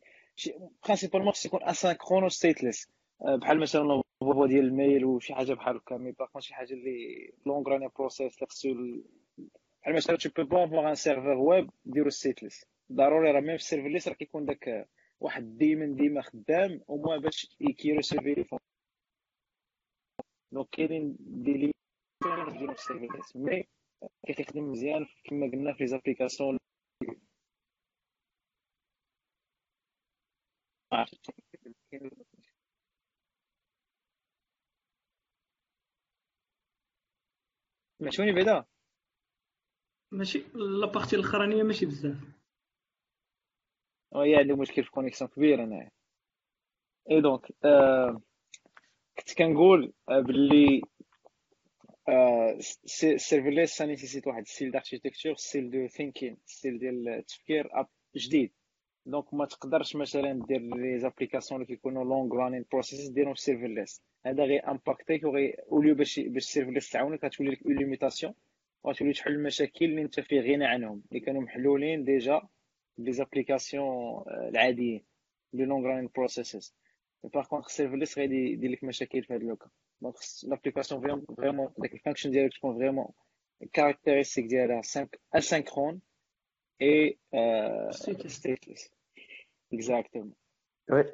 برينسيبالمون خص يكون اسانكرون و ستيتليس بحال مثلا الفوا ديال الميل وشي حاجة بحال هكا. مي باغ شي حاجة اللي لونغ راني بروسيس اللي خصو بحال مثلا تو بو با ان سيرفر ويب ديرو ستيتليس ضروري راه ميم في السيرفرليس راه كيكون داك واحد ديما ديما خدام وما باش كيريسيفي لي فون donc كاينين des les في ال serverless mais كيخدم مزيان كما قلنا في les applications سمعتوني بعدا. ماشي la partie الأخرانية ماشي بزاف. وهي عندي مشكل في connexion كبير انايا et donc آه كنت كنقول آه باللي آه serverless ça nécessite واحد style d'architecture style de thinking style ديال التفكير جديد donc ما تقدرش مثلا دير les applications اللي كيكونوا long running process ديرهم في serverless هذا غي impacté ك وغي au lieu باش باش serverless تعاونك غتولي لك en limitation وغتولي تحل المشاكل اللي انت في غنى عنهم اللي كانوا محلولين déjà les applications العاديين les long running processes par contre serverless غادي يدير لك مشاكل في هذا le cas donc l'application vraiment داك ال function ديالك تكون vraiment ال caractéristique ديالها asynchrone et stateless exactement oui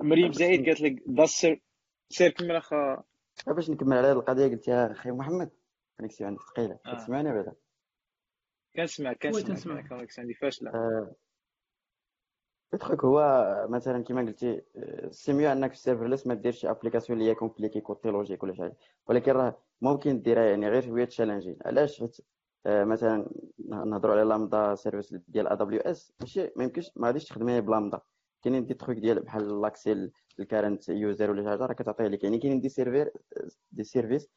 مريم زايد قالت لك دا سير سير كمل اخا باش نكمل على هذه القضية قلتيها أخي محمد connexion عندي ثقيله كتسمعني بعدا كنسمع كنسمع كونيكسيون عندي فاشله التخيك هو مثلا كما قلتي سي ميو أنك في السيرفرليس ما ديرش ابليكاسيون اللي هي كومبليكي كوتي لوجيك ولا شي ولكن راه ممكن ديرها يعني غير شوية تشالنجين علاش؟ حيت مثلا نهضروا على لامدا سيرفيس ديال ا دبليو اس ماشي ما يمكنش ما غاديش تخدمي بلامدا كاينين دي تروك ديال بحال لاكسي الكارنت يوزر ولا شي حاجة راه كتعطيه لك. يعني كاينين دي سيرفير دي سيرفيس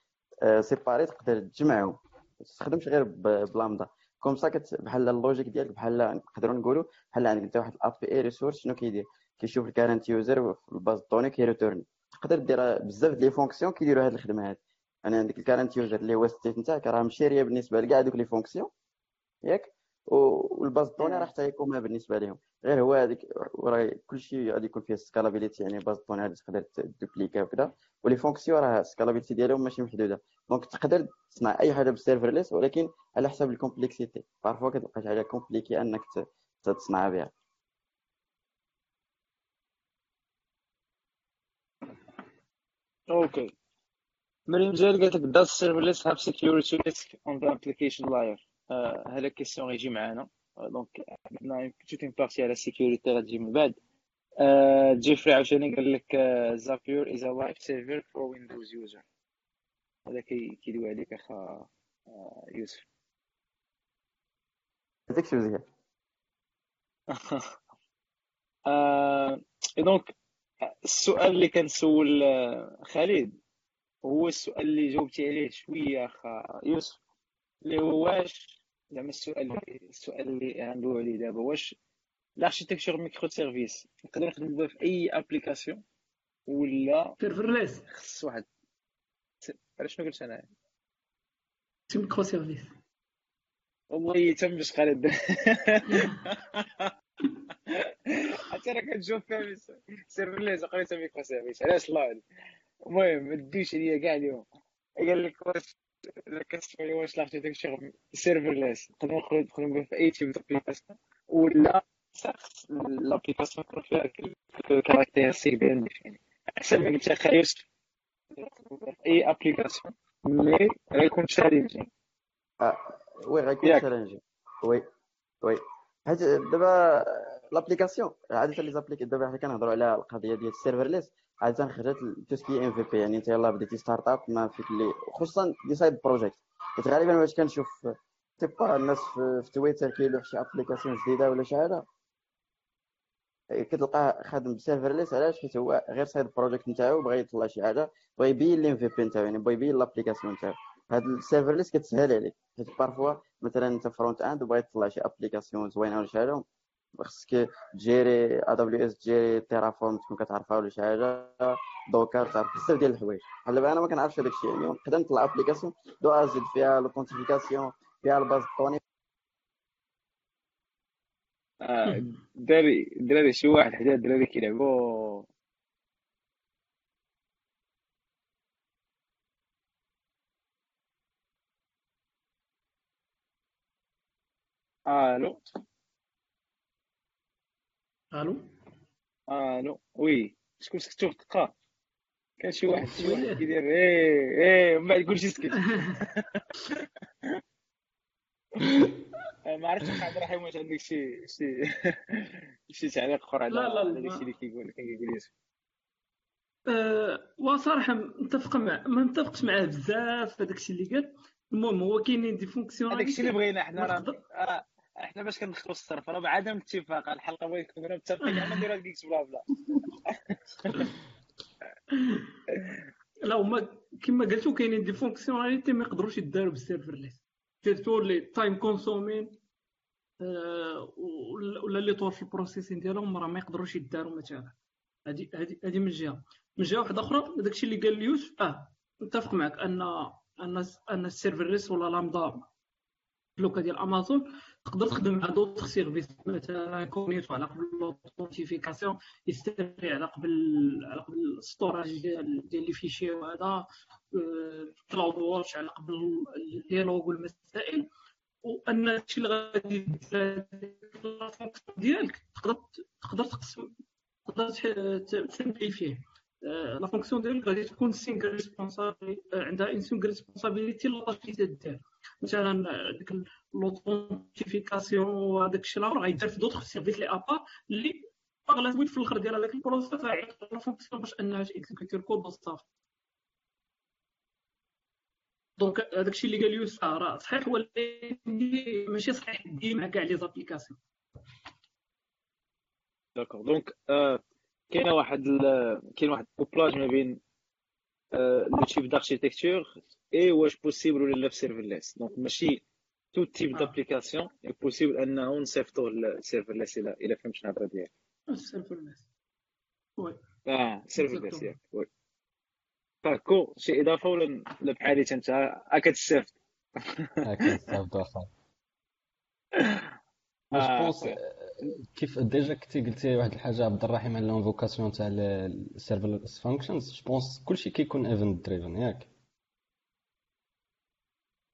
سيباري تقدر تجمعهم. ما تستخدمش غير بلامدا كوم سا بحال اللوجيك ديالك بحال نقدروا نقولوا بحال عندك انت واحد الاب بي اي ريسورس شنو كيدير؟ كيشوف الكارنت يوزر في الباز دوني كيريتورني. تقدر دير بزاف ديال لي فونكسيون كيديروا هاد الخدمة هادي. أنا عندك الكارنت يوزر اللي هو ستيت نتاعك راه مشاريه بالنسبة لكاع دوك لي فونكسيون. ياك؟ والباز دوني راه حتى يكون بالنسبة لهم. غير هو هذيك راه كلشي غادي يكون فيه سكالابيليتي يعني باز دوني غادي تقدر duplica وكذا و les fonctions راه scalabilité ديالهم ماشي محدودة. donc تقدر تصنع أي حاجة بال serverless ولكن على حسب ال complexité parfois كتلقى حاجة compliquée أنك تصنعها بها. okay مريم جال قالت لك does serverless have security risk on the application layer. uh, هذا question غيجي معانا donc عندنا toute une partie على ال sécurité غتجي من بعد جيفري عاوتاني قال لك زابيور is a live server for Windows user هذا كيدوي عليك اخا يوسف هذاك شي مزيان donc السؤال اللي كنسول خالد هو السؤال اللي جاوبتي عليه شوية اخا يوسف اللي هو واش زعما السؤال السؤال اللي غندويو عليه دابا واش l'architecture microservices نقدر نخدم بها في اي application ولا serverless خص واحد علاش شنو قلت أنا microservices والله تم باش خالد حتى أنا كنشوف فيها serverless قريتها microservices علاش الله المهم ما تديش عليا كاع اليوم قال لك واش كتسمعني واش ال architecture serverless نقدر ندخل في أي type d'application ولا خص l'application يكون فيها caractéristiques bien définies أحسن ما قلت أخي يوسف أي application mais غيكون challenging oui غيكون challenging oui oui. حيت دابا l'application عادة les applics دابا حنا كنهضروا على القضية ديال ال serverless عاده خرجت tout ce qui MVP. يعني أنت يلاه بديتي startup ما فيك اللي خصوصا des side projects حيت غالبا واش كنشوف تيبا الناس في تويتر كيلوح شي application جديدة ولا شي حاجة؟ كتلقاه خادم ب serverless علاش؟ حيت هو غير side project نتاعو بغى يطلع شي حاجة بغى يبين ال MVP نتاعو يعني بغى يبين l'application نتاعو. هاد ال serverless كتسهل عليك. حيت parfois مثلا أنت front-end وبغيت تطلع شي application زوينة ولا شي حاجة خصك تجيري AWS تجيري Terraform تكون كتعرفها ولا شي حاجة. Docker تعرف بزاف ديال الحوايج. بحال أنا ما كنعرفش هذاك الشيء. يعني نقدر نطلع application دو ازيد فيها l'authentification فيها ال base de données الدراري الدراري شي واحد حدا الدراري كيلعبوا ألو. ألو ألو oui شكون سكتو دقه كان شي واحد شي واحد كيدير إيه إيه ومن بعد كلشي سكت ما عرفتش واحد راه واش عندك شي شي شي تعليق أخر على لا داكشي اللي كيقول كيقول. يوسف أه وصراحة متفق مع ما متفقش معاه بزاف في داكشي اللي قال. المهم هو كاينين دي فونكسيون الشيء اللي بغينا حنا. راه إحنا باش كندخلوا الصرف راه بعدم اتفاق الحلقة بغيت كنا متفقين ما نديرو هاد كيكس بلا بلا. لا هما كما قلتو كاينين des fonctionnalités ما يقدروش يداروا بال serverless surtout les time consuming ولا اللي طول في ال processing ديالهم راه ما يقدروش يداروا مثلا. هادي هادي من جهة. من جهة واحدة أخرى داكشي اللي قال يوسف آه متفق معك ان ان أن ال serverless ولا Lambda le cas ديال امازون تقدر تخدم مع d'autres services مثلا Cognito على قبل l'authentification S3 على قبل على قبل storage ديال ديال les fichiers وهذا CloudWatch على قبل des logs والمسائل. وأن الشيء اللي غادي ديالك تقدر تقدر تقسم تقدر تسمبليفيه la fonction ديالك غادي تكون single responsibility عندها une single responsibility لوطاكيتي ديالك مثلا ديك l'authentification وهذاك الشيء الآخر غيدار في d'autres services لي أبا اللي تزويد في الأخر ديال هذاك ال process غيعطيك la fonction باش أنها تيكزيكوتي الكود وصافي donc هذاك الشيء اللي قال يوسف راه صحيح ولكن ماشي صحيح ديما كاع les applications d'accord donc كاينة واحد كاين واحد ال couplage ما بين le type d'architecture et واش possible ولا لا في serverless donc ماشي tout type d'application est possible انه نصيفطوه لل serverless إلى إلى فهمت الهضره ديالك ال serverless oui آه serverless ياك oui فاكو شي اضافه ولا لا بحالي انت ها كتستافد كنستافد واخا جو كيف déjà كنتي قلتي واحد الحاجة عبد الرحيم على l'invocation تاع ال serverless functions je pense كلشي كيكون event-driven ياك؟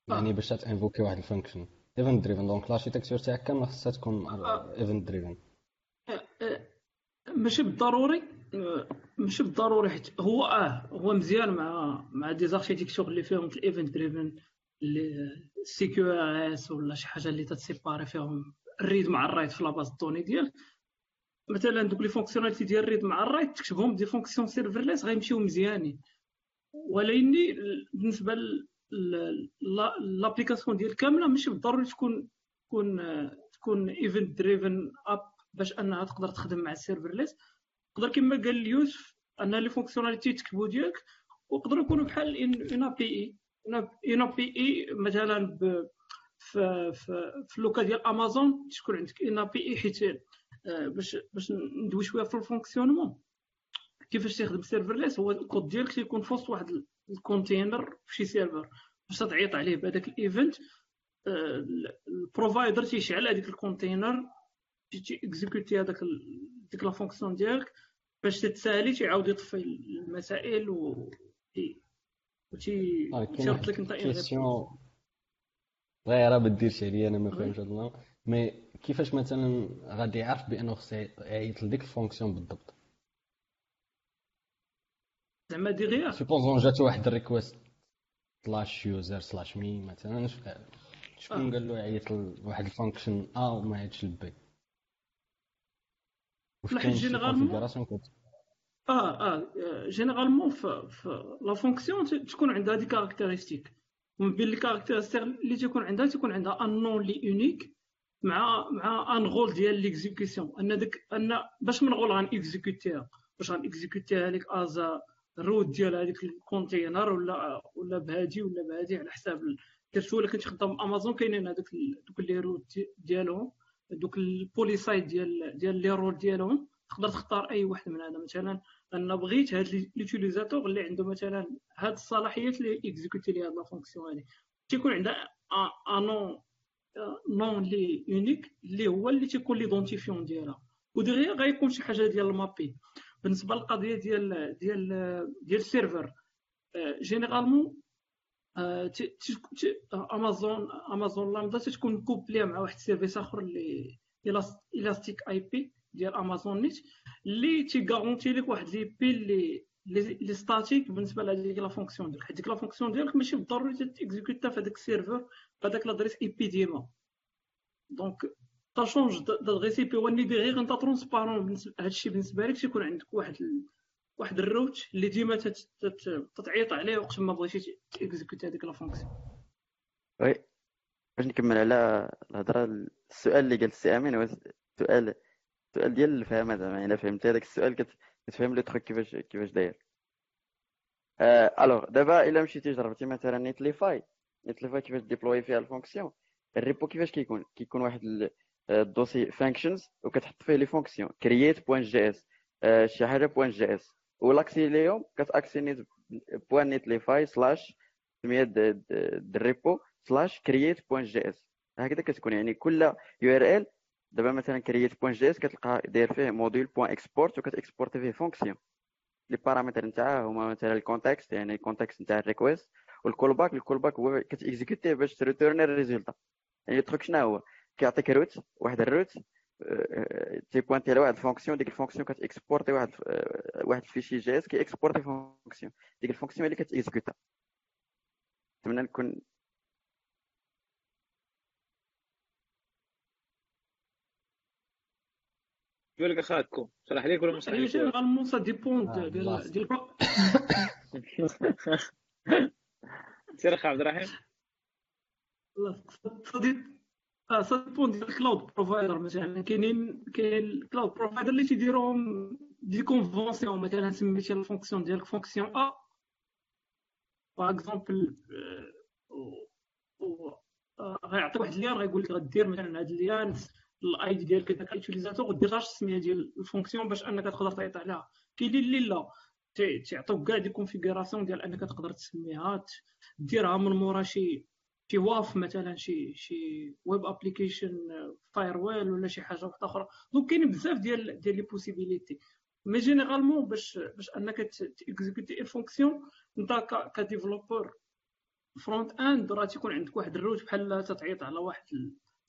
يعني باش تانفوكي واحد ال function event-driven donc l'architecture تاعك كاملة خصها تكون event-driven ماشي بالضروري ماشي بالضروري حيت هو آه هو مزيان مع مع des architectures اللي فيهم ال event-driven اللي CQRS ولا شي حاجة اللي تتسيباري فيهم. ال read مع ال write في la base de données ديالك. مثلا دوك les fonctionnalités ديال ال read مع ال write تكتبهم des fonctions serverless غيمشيو مزيانين. ولكن بالنسبة ل l'application ديال كاملة ماشي بالضروري تكون تكون تكون event-driven اب باش أنها تقدر تخدم مع ال serverless تقدر كما قال يوسف أن les fonctionnalités تكتبوا ديالك ويقدروا يكونوا بحال un API un API مثلا في في في le cas ديال امازون تكون عندك؟ un API حيت آه، باش باش ندوي شوية في ال fonctionnement. كيفاش تخدم serverless هو الكود ديالك تيكون في وسط واحد ال container في شي server باش تعيط عليه بهذاك ال event آه، ال provider تيشعل هذيك ال container تي اكزيكوتي هذاك ديك la fonction ديالك باش تتسالي تيعاود يطفي المسائل و وتي تيرد لك أنت question صغيره ما ديرش عليا أنا ما فهمتش هاد الامر mais كيفاش مثلا غادي يعرف بأنه خصو يعيط لديك ال fonction بالضبط؟ زعما derrière supposons جات واحد ال request slash user slash me مثلا شكون قال له يعيط لواحد ال function ا وما عيطش لبي كاين généralement آه آه généralement في la fonction تكون عندها des caractéristiques ومن بين les caractéristiques اللي تيكون عندها تيكون عندها un nom لي unique مع مع un rôle ديال l'exécution أن داك أن باش من rôle غان exécuter ها باش غان exécuter ها لك از ال route ديال هذيك ال container ولا ولا بهادي ولا بهادي على حساب درت ولا كنت خدام امازون كاينين هذوك donc les routes ديالهم دوك ال policies ديال ديال لي رول ديالهم. تقدر تختار أي واحد من هذا مثلا. أنا بغيت هاد l'utilisateur اللي عنده مثلا هاد الصلاحيات اللي exécuter لي هاد la fonction هادي. تيكون عندها un nom لي unique اللي هو اللي تيكون l'identifiant ديالها. ودغيا غيكون شي حاجة ديال المابين. بالنسبة للقضية ديال ديال ديال ال serveur généralement امازون Amazon Lambda تكون couplée مع واحد ال service آخر اللي Elastic IP ديال امازون نيت اللي تي garantir لك واحد l'IP اللي لي statique بالنسبة لهذيك la fonction ديالك. حيت ديك la fonction ديالك ماشي بالضروري ت exécuta في هذاك ال serveur بهذاك l'adresse IP ديما. donc ta change d'adresse IP واني غير أنت transparent هادشي بالنسبة لك تيكون عندك واحد واحد ال route اللي ديما تتعيط عليه وقت ما بغيتي ت exécuter هذيك la fonction. oui باش نكمل على الهضرة السؤال اللي قال السي أمين هو سؤال السؤال ديال الفهم زعما إلا فهمتي هذاك السؤال كتفهم le truc كيفاش كيفاش داير. alors دابا إلا مشيتي جربتي مثلا Netlify Netlify كيفاش déployer فيها ال fonction ال repo كيفاش كيكون؟ كيكون واحد ال dossier functions وكتحط فيه les fonctions. create point JS شي حاجة point JS و l'accès ليهم كتاكسيني point Netlify slash سميت ال repo slash create point JS هكذا كتكون. يعني كل URL دابا مثلا create point JS كتلقى داير فيه module point export وكت exporter فيه fonction les paramètres نتاعها هما مثلا ال context يعني ال context نتاع ال request وال callback ال callback هو كت exécuter يه باش ت retourner ال résultat يعني ال truc شنو هو؟ كيعطيك route واحد ال route تي pointer على واحد ال fonction ديك ال fonction كت exporter واحد واحد ال fichier JS كي exporter fonction ديك ال fonction اللي كت exécuta نتمنى نكون يقول لك اخاكم شرح ليك ولا مش شرح ليك؟ généralement ça dépend ديال ديال سير اخ عبد الرحيم. لا ça dépend ديال ال cloud provider مثلا. كاينين كاين ال cloud provider اللي تيديروهم des conventions مثلا سميتي ال fonction ديالك fonction ا par exemple غيعطيك واحد ال lien غيقول لك غدير مثلا هاد ال lien ال ID ديالك داك ال utilisateur ودير السمية ديال ال fonction باش أنك تقدر تعيط عليها. كاين اللي لا. تيعطوك كاع des configurations ديال أنك تقدر تسميها ديرها من مورا شي شي WAF مثلا شي شي web application firewall ولا شي حاجة واحدة أخرى. donc كاينين بزاف ديال ديال les possibilités mais généralement باش باش أنك ت exécuter اي fonction أنت ك développeur front end راه تيكون عندك واحد ال route بحال تتعيط على واحد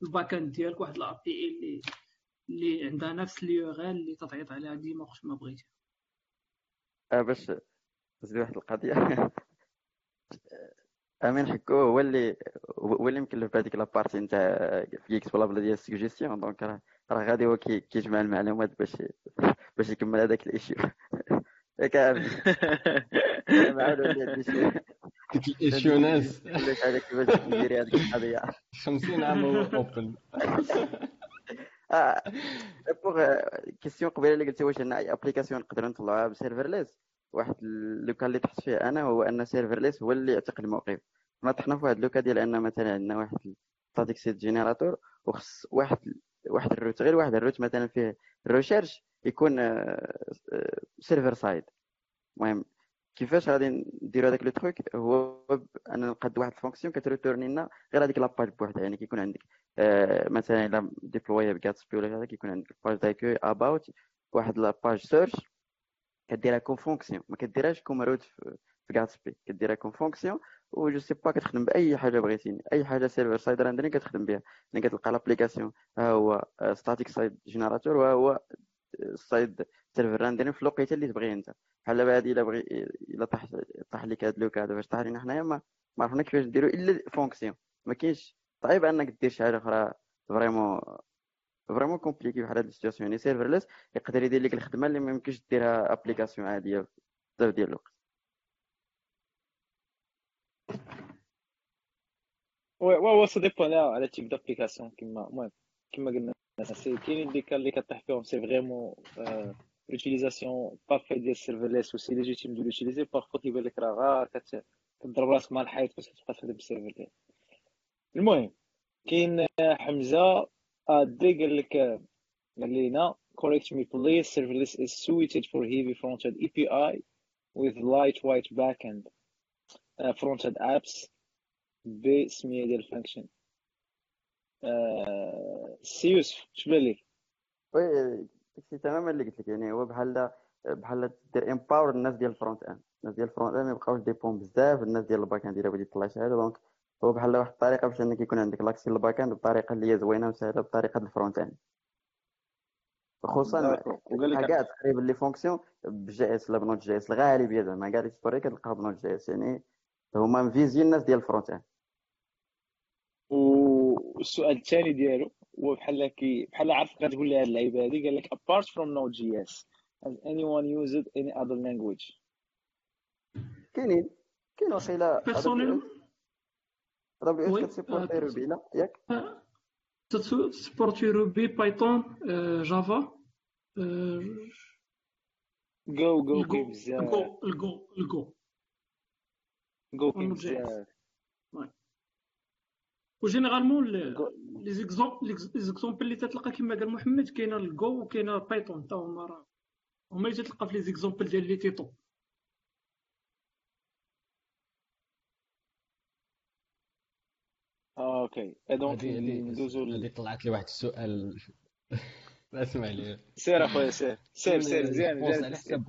ال back end ديالك واحد ال API اللي اللي عندها نفس ال URL اللي تتعيط عليها ديما وقت ما بغيتي. آه باش تزيد واحد القضية. أمين حكو هو اللي هو اللي مكلف بهذيك لابارتي نتاع في اكسبلابل ديال السجيستيون دونك راه راه غادي هو كيجمع المعلومات باش باش يكمل هذاك الايشيو ياك ديك الايشيو ناس هذاك كيفاش نديري هذيك القضية 50 عام اوبن pour question قبيلة اللي قلتي واش عندنا أي application نقدروا نطلعوها ب serverless واحد le cas اللي طحت فيه أنا هو أن serverless هو اللي يعتق الموقف. ما طحنا في واحد le cas ديال أن مثلا عندنا واحد static site generator وخص واحد واحد ال route غير واحد ال route مثلا فيه ال recherche يكون server آه، side المهم كيفاش غادي نديرو هذاك le truc؟ هو ان نقاد واحد ال fonction كت retourner لنا غير هذيك la page بوحدها يعني كيكون عندك آه مثلا إلا déployer ب Gatsby ولا هذا كيكون عندك page d'accueil about واحد la page search كديرها comme fonction. ما كديرهاش comme route في Gatsby كديرها comme fonction و je sais pas كتخدم بأي حاجة بغيتيني أي حاجة server side عندنا كتخدم بها يعني كتلقى l'application ها هو static site generator وها هو side server rendering في الوقيته اللي تبغي انت. بحال دابا هادي إلا بغي إلا طاح طاح لك هاد le cas هذا باش طاح لينا حنايا ما ما عرفنا كيفاش نديرو إلا fonction. ما كاينش. صعيب أنك دير شي حاجة أخرى vraiment vraiment compliqué بحال هاد ال situation يعني serverless يقدر يدير لك الخدمة اللي ما يمكنش ديرها application عادية بزاف ديال الوقت. oui oui ça dépend على type d'application كيما المهم كيما قلنا كاينين اللي كان اللي كطيح فيهم c'est vraiment l'utilisation parfaite ديال ال serverless و c'est légitime de l'utiliser parfois كيبان لك راه غار كتضرب راسك مع الحيط باش تبقى تخدم بال serverless المهم كاين حمزة ادي قال لك قال لينا correct me please serverless is suited for heavy front-end API with lightweight backend. uh, front-end apps بسمية ديال ال function آه سي يوسف اش بان لك oui داكشي تماما اللي قلت لك يعني هو بحال بحال دير empower الناس ديال ال front-end الناس ديال ال front-end ما يبقاوش dépend بزاف الناس ديال ال back-end إلا بغيتي تطلع شي حاجة donc هو بحال واحد الطريقة باش إنك يكون عندك l'accès لل back-end بطريقة اللي هي زوينة وسهلة بطريقة ال front-end خصوصا كاع تقريبا les fonctions ب JS لا ب Node JS الغالبيه زعما كاع les stories كتلقاها ب Node JS. يعني هما mvisé الناس ديال ال front-end والسؤال الثاني ديالو هو بحال كي بحال عرفت غتقول لي هاد اللعيبة هادي قال لك apart from Node.js has anyone used any other language كاينين كاين وقيلا personnel AWS كتسيبورتي Ruby لا ياك؟ تسبورتي Ruby Python Java Go Go كاين بزاف الجو الجو الجو جو كاين بزاف و généralement les exemples اللي تتلقى كما قال محمد كاينة ال Go وكاينه Python حتى هما راه هما اللي تتلقى في les exemples ديال les tutos OK donc ندوزو هذه طلعت لي واحد السؤال اسمع لي سير اخويا سير سير سير مزيان مزيان على حساب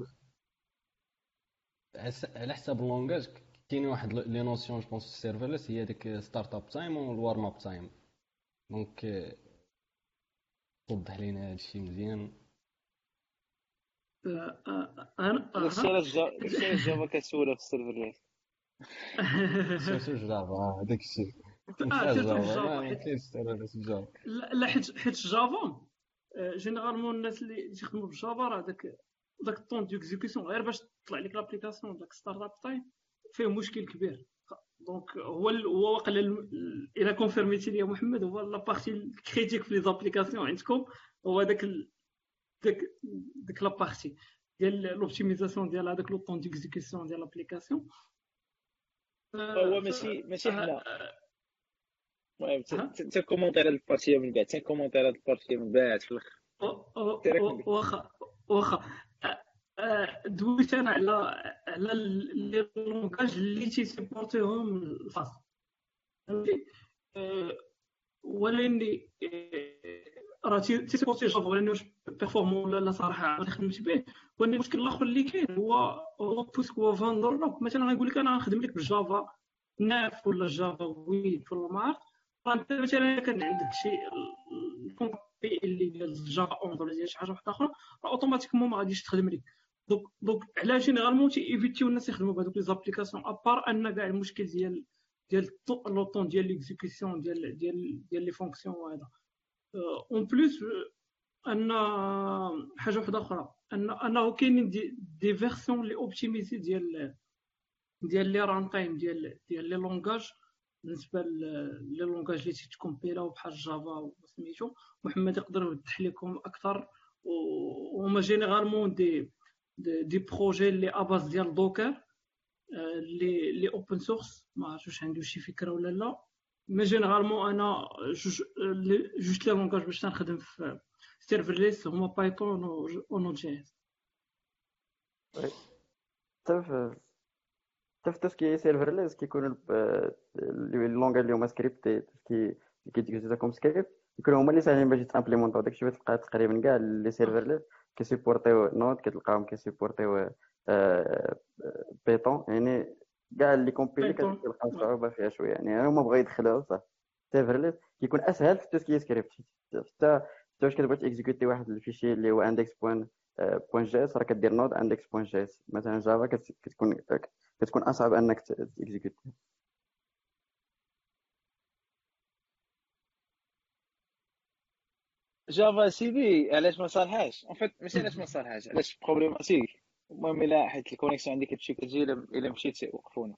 على حساب ال langage كاين واحد les notions je pense في ال serverless هي ديك start-up time وال warm-up time Donc توضح لينا هادشي مزيان أنا داكشي علاش Java كتسولها في ال serverless surtout Java هذاك الشيء لا حيت حيت Java généralement الناس اللي تيخدموا بال Java راه داك داك ال temps de exécution غير باش تطلع لك l'application داك start-up time فيه مشكل كبير. Donc هو هو واقع إلى كونفيرميتي لي محمد؟ هو la partie critique في les applications عندكم هو داك داك ديك la partie ديال l'optimisation ديال هذاك le temps d'exécution ديال l'application هو ماشي ماشي حنا. المهم انت commenter هاد ال partie من بعد commenter هاد ال partie من بعد في الآخر. واخا واخا. دويت أنا على على لي لونغاج اللي تيسيبورتيهم الفاس فهمتي؟ ولاني راه تيسيبورتي جافا ولاني واش بيرفورمون ولا لا صراحة غادي خدمت به. ولكن المشكل الآخر اللي كاين هو هو هو فاندور مثلا غنقول لك أنا غنخدم لك بالجافا ناف ولا جافا ويت ولا ما عرفت. فانت مثلا كان عندك شي اللي ديال Java 11 ولا شي حاجة واحدة أخرى راه automatiquement ما غاديش تخدم لك. donc donc علاش généralement ايفيتيو الناس يخدموا بهذوك les applications à part أن كاع المشكل ديال ديال le temps ديال l'exécution ديال ديال ديال les fonctions وهذا. en plus أن حاجة واحدة أخرى أن أنه كاينين des, versions les optimisées ديال ديال les runtime ديال ديال les langages بالنسبة les langages اللي تيتكومبيلاو بحال Java وسميتو محمد يقدر يوضح لكم أكثر وهما généralement des des projets اللي à base ديال Docker اللي اللي open source ما عرفتش واش عنده شي فكره ولا لا mais généralement أنا جوج juste les langages باش نخدم في serverless هما Python و Node JS حتى في tout ce qui serverless كيكون اللونغاج اللي هما سكريبت كي كيتيزا comme script يكونوا هما اللي ساهلين باش تامبليمونطو داكشي تلقى تقريبا كاع les serverless كيسيبورتيو Node كتلقاهم كيسيبورتيو Python يعني كاع اللي compilé كتلقى صعوبه فيها شوية يعني هما بغاو يدخلوها صح serverless كيكون اسهل في ال tout ce qui script حتى حتى واش كتبغي تيكزيكوتي واحد ال fichier اللي هو index point point JS راه كدير Node index point JS مثلا Java كتكون كتكون اصعب انك تيكزيكوتي Java سيدي علاش ما صالحاش en fait ماشي علاش ما صالحاش علاش problématique المهم إلا حيت ال connexion عندي كتمشي كتجي الا مشيت وقفونا.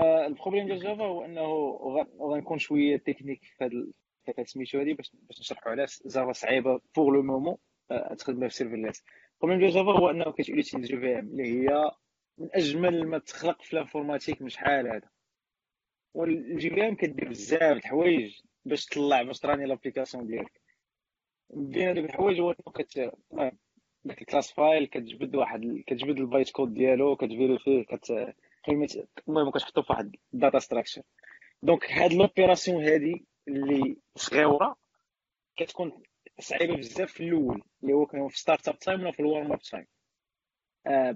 آه ال problème ديال Java هو إنه غنكون شوية تكنيك في هذا سميتو هذه باش باش نشرحوا علاش Java صعيبة pour le moment تخدمها في serverless ال problème ديال Java هو إنه كت utiliser ال JVM اللي هي من أجمل ما تخلق في l'informatique من شحال هذا. وال JVM كدير بزاف الحوايج باش تطلع باش تراني l'application ديالك. بين هذوك الحوايج هو كت داك ال class file كتجبد واحد كتجبد ال bytecode ديالو كت vérifier ه كت المهم كتحطو في واحد ال data structure donc هاد l'opération هادي اللي صغيرة كتكون صعيبة بزاف في الأول اللي هو كان في startup time ولا في ال warm-up time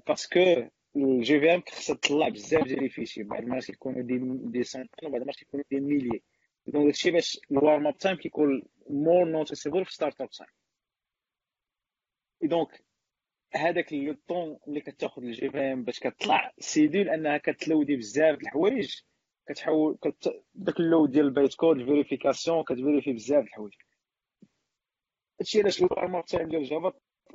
parce que ال JVM خصها تطلع بزاف ديال ال fichiers بعد ما كيكونوا des des centaines وبعد ما كيكونوا des milliers donc هادشي باش ال warm-up time كيكون more noticeable في startup time donc هذاك le temps اللي كتاخذ ال JVM باش كتطلع سيدي لانها كت load ي بزاف د الحوايج. كتحول كت... داك ال load ديال ال bytecode ال vérification كت vérifier بزاف د الحوايج. هادشي علاش ال warm-up time ديال Java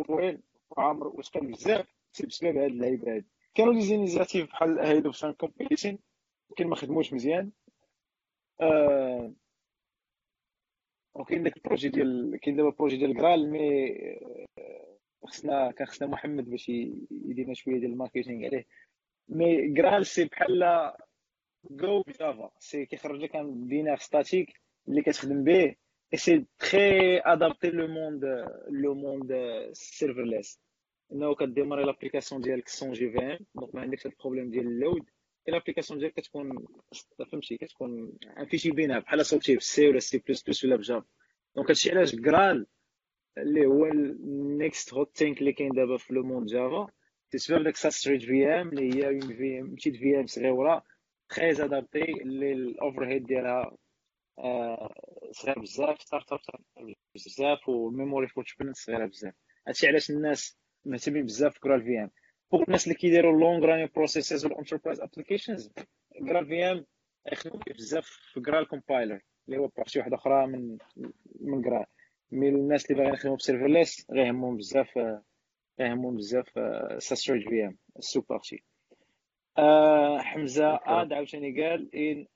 طويل وعامر وثقيل بزاف بسبب هاد اللعيبة هادي. كانوا les initiatives بحال ahead of compilation ولكن ما خدموش مزيان. آه وكاين داك ال projet ديال كاين دابا ال projet ديال Graal mais خصنا كان خصنا محمد باش يدينا شوية ديال ال marketing عليه. mais Graal c'est بحال Go ب Java c'est كيخرج لك un binaire statique اللي كتخدم به et c'est très adapté le monde le monde serverless انه كديماري لابليكاسيون ديالك sans JVM donc ما عندكش ال problème ديال ال load l'application ديالك كتكون فهمتي كتكون fichier binaire بحال صوتي بال C ولا سي بلس بلس ولا ب Java. donc هادشي علاش Graal اللي هو ال next hot thing اللي كاين دابا في le monde Java تسبب داك SubstrateVM اللي هي une VM petite VM صغيره très adapté اللي ال overhead ديالها صغير بزاف startup بزاف وال memory footprint صغيرة بزاف. هادشي علاش الناس مهتمين بزاف في GraalVM pour الناس اللي كيديروا long running processes وال enterprise applications GraalVM يخدموا بزاف في Graal compiler اللي هو partie واحدة أخرى من من Graal mais الناس اللي باغيين يخدموا ب serverless غيهمهم بزاف غيهمهم بزاف SubstrateVM ال sous-partie آه حمزة آد عاوتاني قال ان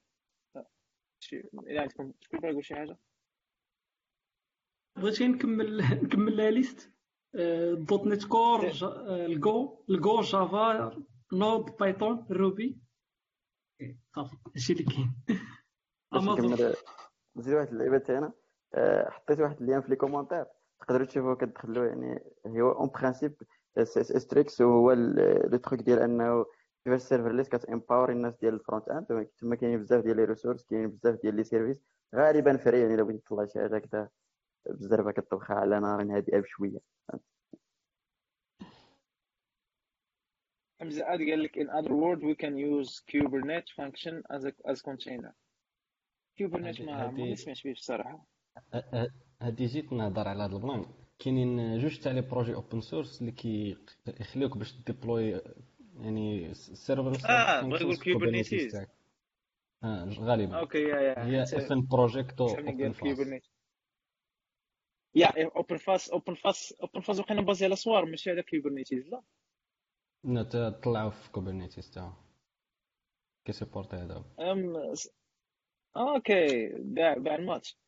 إلى عندكم شكون بغا يقول شي حاجة؟ بغيتي نكمل نكمل la liste؟ .NET Core ال Go ال Go Java Node Python Ruby صافي هادشي اللي كاين نزيد واحد اللعيبه أنا حطيت واحد ال lien في les commentaires تقدروا تشوفوا كتدخلوا يعني هو en principe CSS-Tricks وهو le truc ديال انه كيفاش serverless كت empower الناس ديال ال front-end تما كاينين بزاف ديال les ressources كاينين بزاف ديال les services غالبا free يعني الا بغيتي تطلع شي حاجة هكذا بزربه كطبخها على نار هادئة بشوية. حمزة عاد قال لك in other words we can use kubernetes function as a, as container. Kubernetes ما ما سمعتش به بصراحة. هادي جيت نهضر على هذا ال plan. كاينين جوج تاع les projets open source اللي كيخليوك باش déployer يعني ال server آه بغا يقول Kubernetes آه غالبا. okay yeah yeah. هي اف ان بروجيكت اوبن فاس يا اوبن فاس اوبن فاس اوبن فاس وقيلا basé على Swarm ماشي على Kubernetes لا. لا طلعوا في Kubernetes تا. كيسيبورتي هذا. أم أوكي باع باع الماتش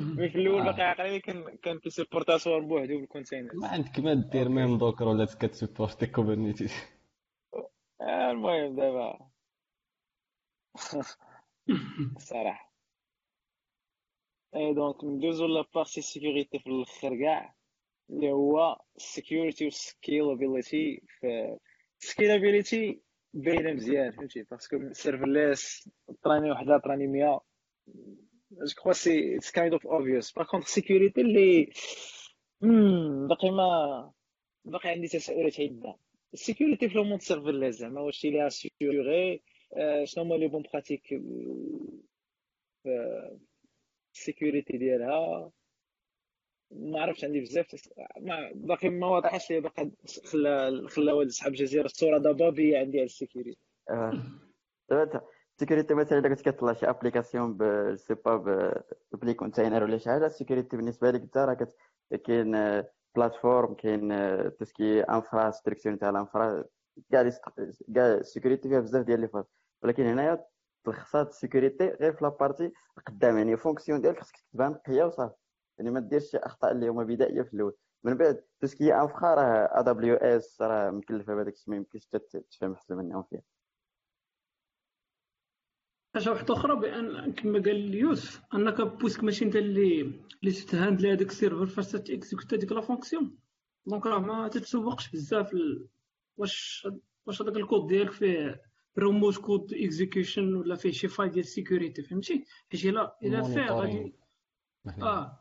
مي في الأول باقي عاقل كان كان كيسيبورتا صور بوحدو بالكونتينر ما عندك ما دير ميم دوكر ولا كتسيبورتي كوبرنيتيز آه، المهم دابا. الصراحه اي دونك ندوزو لابارتي سيكوريتي في الأخر كاع اللي هو سكيورتي وسكيلابيليتي في باينة مزيان فهمتي؟ باسكو سيرفرليس طراني وحدة طراني 100 جو كخوا سي اتس كايند اوف اوبفيوس باغ كونتر سيكوريتي اللي باقي ما باقي عندي تساؤلات عدة. السيكوريتي في لو موند سيرفرليس زعما واش ليها سيكوري شنو هما لي بون براتيك السيكوريتي ديالها. ما عرفتش عندي بزاف ما باقي ما واضحش لي باقي خلا خلا والد صحاب الجزيرة الصورة ضبابيه عندي على السيكوريتي دابا ال sécurité مثلا إذا كنت كتطلع شي application ب sais pas ب les containers ولا شي حاجة ال sécurité بالنسبة لك انت راه كاين plateforme كاين tout ce qui infrastructure تاع ال infra كاع كاع ال sécurité فيها بزاف ديال les phases ولكن هنايا تلخصات ال sécurité غير في la partie قدام يعني fonction ديالك خصك تبان نقيه وصافي. يعني ما ديرش أخطاء اللي هما بدائية في الأول. من بعد tout ce qui infra راه AWS راه مكلفة بهذاك الشيء ما يمكنش تفهم احسن منهم فيها. حاجة واحدة أخرى بأن كما قال يوسف أنك parce que ماشي أنت اللي اللي تت handle هذاك ال server فاش ت exécute هذيك la fonction. donc راه ما تتسوقش بزاف واش واش هذاك الكود ديالك فيه remote code execution ولا فيه شي faille ديال ال sécurité فهمتي حيت الا الا فيه غادي آه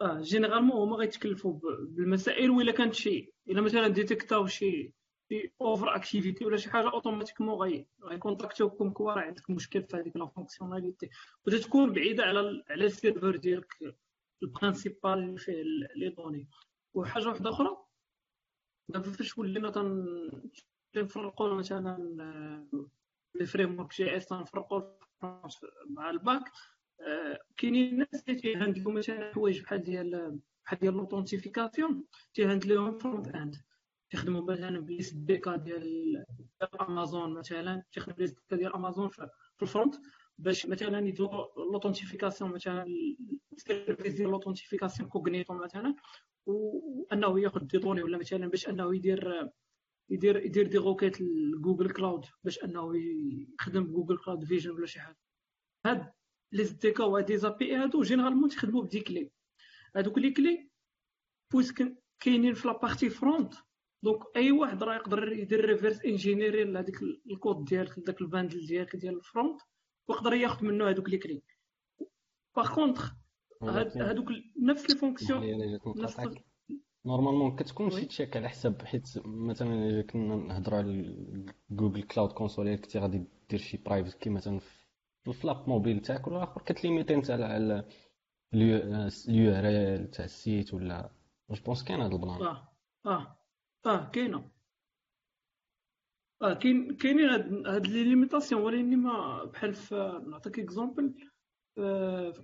آه généralement هما غيتكلفوا بالمسائل ولا كانت شي الا مثلا ديتيكتاو شي over activity ولا شي حاجة automatiquement غي غيكونتاكتيوكم quoi راه عندك مشكل في هذيك la fonctionnalité وتتكون بعيده على على ال server ديالك ال principal اللي فيه les données وحاجه واحدة أخرى دابا فاش ولينا تنفرقوا مثلا les frameworks JS تنفرقوا مع ال back آه، كاينين الناس اللي تيهندلوا مثلا حوايج بحال ديال بحال ديال l'authentification تيهندلوهم front end تخدموا مثلا ب l'SDK ديال امازون مثلا تخدم ب l'SDK ديال امازون في ال front باش مثلا يديروا l'authentification مثلا service ديال l'authentification Cognito مثلا وأنه ياخذ des données ولا مثلا باش أنه يدير يدير يدير des requêtes ل Google Cloud باش أنه يخدم Google Cloud Vision ولا شي حاجة. هاد les SDK وهاد les API هادو généralement تيخدموا ب des clés. هادوك les clés puisque كاينين في la partie front donc أي واحد راه يقدر يدير reverse engineering لهذيك الكود ديالك داك ال bundle ديالك ديال ال front ويقدر ياخذ منه هذوك les clés. par contre هذوك نفس les fonctions normalement كتكون شي check على حساب حيت مثلا الا كنا نهضروا على Google Cloud console كنتي غادي دير شي private key مثلا في ف l'app mobile تاعك ولا آخر كتليميتي انت على ال URL تاع ال site ولا je pense كاين هذا ال plan. آه آه آه كاينة. آه كاين كاينين هاد les limitations ولكن ما بحال في نعطيك exemple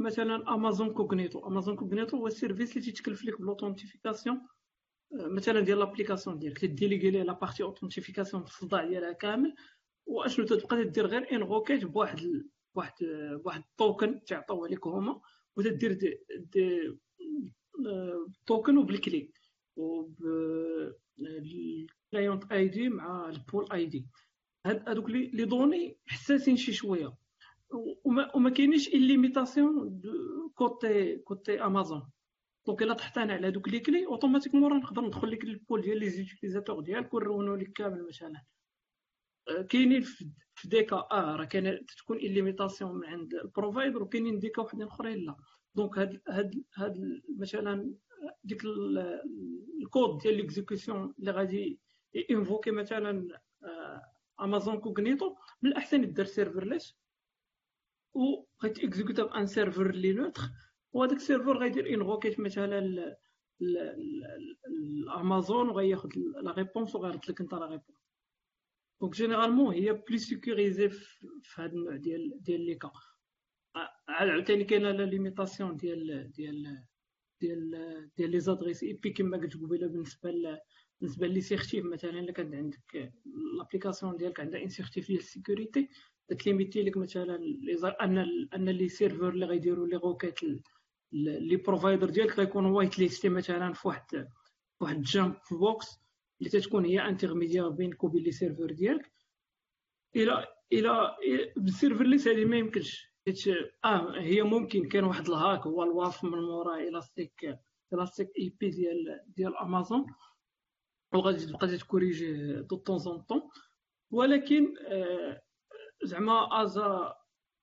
مثلا Amazon Cognito Amazon Cognito هو ال service اللي تيتكلف لك ب l'authentification آه، مثلا ديال l'application ديالك تديليغي ليه la partie authentification في الصداع ديالها كامل وأشنو تبقى تدير غير une requête بواحد بواحد بواحد ال token تعطوه لك هما وتدير des, des tokens وبالكليك وب ال client ID مع ال pool ID هادوك les données حساسين شي شوية. وما, وما كاينيش limitation côté côté Amazon donc الا تحطينا على دوك les clés automatiquement راه نقدر ندخل لك ال pool ديال les utilisateurs ديالك ونرونو لك كامل مثلا. آه، كاينين في ديكا آه راه كاين تكون limitation من عند ال provider وكاينين des cas وحدين اخرين لا. donc هاد هاد هاد مثلا ديك الكود ديال l'exécution اللي غادي invoquer مثلا Amazon Cognito من الأحسن يدير serverless و غيتيكزيكوتا ب un serveur لي neutre وهذاك ال server غيدير انفوكيت مثلا الامازون وغياخذ la réponse وغيرد لك انت la réponse donc généralement هي plus sécurisé في هذا النوع ديال ديال les cas عاوتاني كاينة la limitation ديال ديال ديال ديال les adresses IP كما قلت قبيلة بالنسبة بالنسبة les certifs مثلا إلا كان عندك l'application ديالك عندها un certif ديال ال sécurité تليميتي لك مثلا أن أن les serveurs اللي غيديروا les requêtes les providers ديالك غيكونوا whitelisté مثلا في واحد واحد jump box اللي تتكون هي intermédiaire بينك وبين les serveurs ديالك. إلى إلى بال serverless هذه ما يمكنش. حيت آه هي ممكن كان واحد ال hack هو ال WAF من مورا الاستيك elastic IP ديال ديال امازون وغادي تبقى تكوريجي دو طون طون ولكن آه زعما as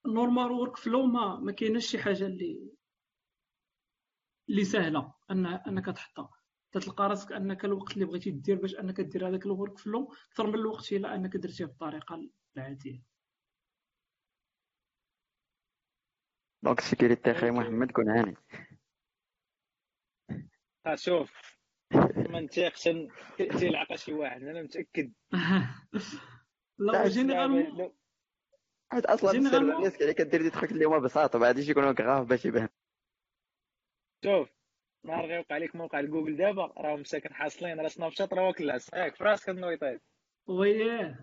a normal workflow ما ما كايناش شي حاجة اللي اللي سهلة أن أنك تحطها. تتلقى راسك أنك الوقت اللي بغيتي دير باش أنك دير هذاك ال workflow أكثر من الوقت إلى أنك درتيه بالطريقة العادية. دونك السيكوريتي أخي محمد كون عاني. شوف ما نتيقش تيلعق شي واحد أنا متأكد. لا جينيرالمون حيت أصلا الناس اللي كدير دي تخيك اليوم ببساطه ما غاديش يكونوا كغاف باش يبان شوف نهار غيوقع لك موقع جوجل دابا راهم مساكن حاصلين راه سناب شات راه واكل ياك في راسك النوي طيب؟ وياه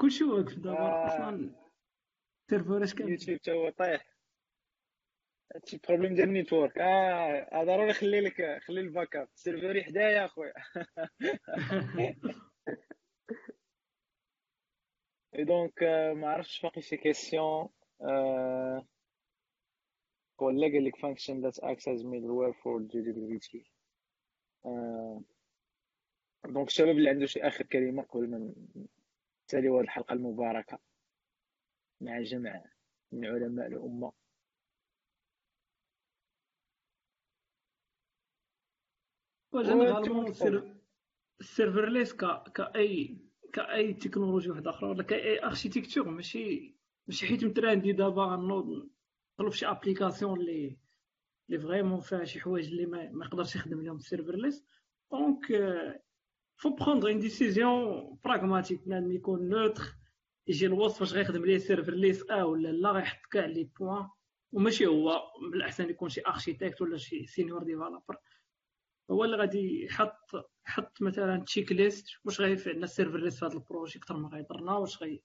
كلشي واقف دابا آه. أصلا. سيرفر كامل يوتيوب تا هو طايح هادشي بروبليم ديال النيتورك آه ضروري خلي لك خلي الباك أب. السيرفوري حدايا اخويا اي دونك ما عرفتش باقي شي كيسيون ولا قال لك فانكشن ذات إكس از وير فور جي دي بي تي donc الشباب اللي عنده شي اخر كلمه قبل ما نساليو هذه الحلقة المباركة. مع جمع من علماء الأمة. généralement ال serverless كاي كأي تكنولوجيا واحدة أخرى ولا كأي architecture ماشي ماشي حيت متراندي دابا نوض نطلب شي application اللي اللي vraiment فيها شي حوايج اللي ما, يقدرش يخدم لهم ال serverless donc faut prendre une décision pragmatique بنادم يكون neutre يجي الوصف واش غيخدم ليه serverless آه ولا لا غيحط كاع les points وماشي هو بالاحسن يكون شي architect ولا شي senior developer هو اللي غادي يحط يحط مثلا checklist واش غيفي عندنا ال serverless في هذا ال projet أكثر ما غيضرنا؟ واش غي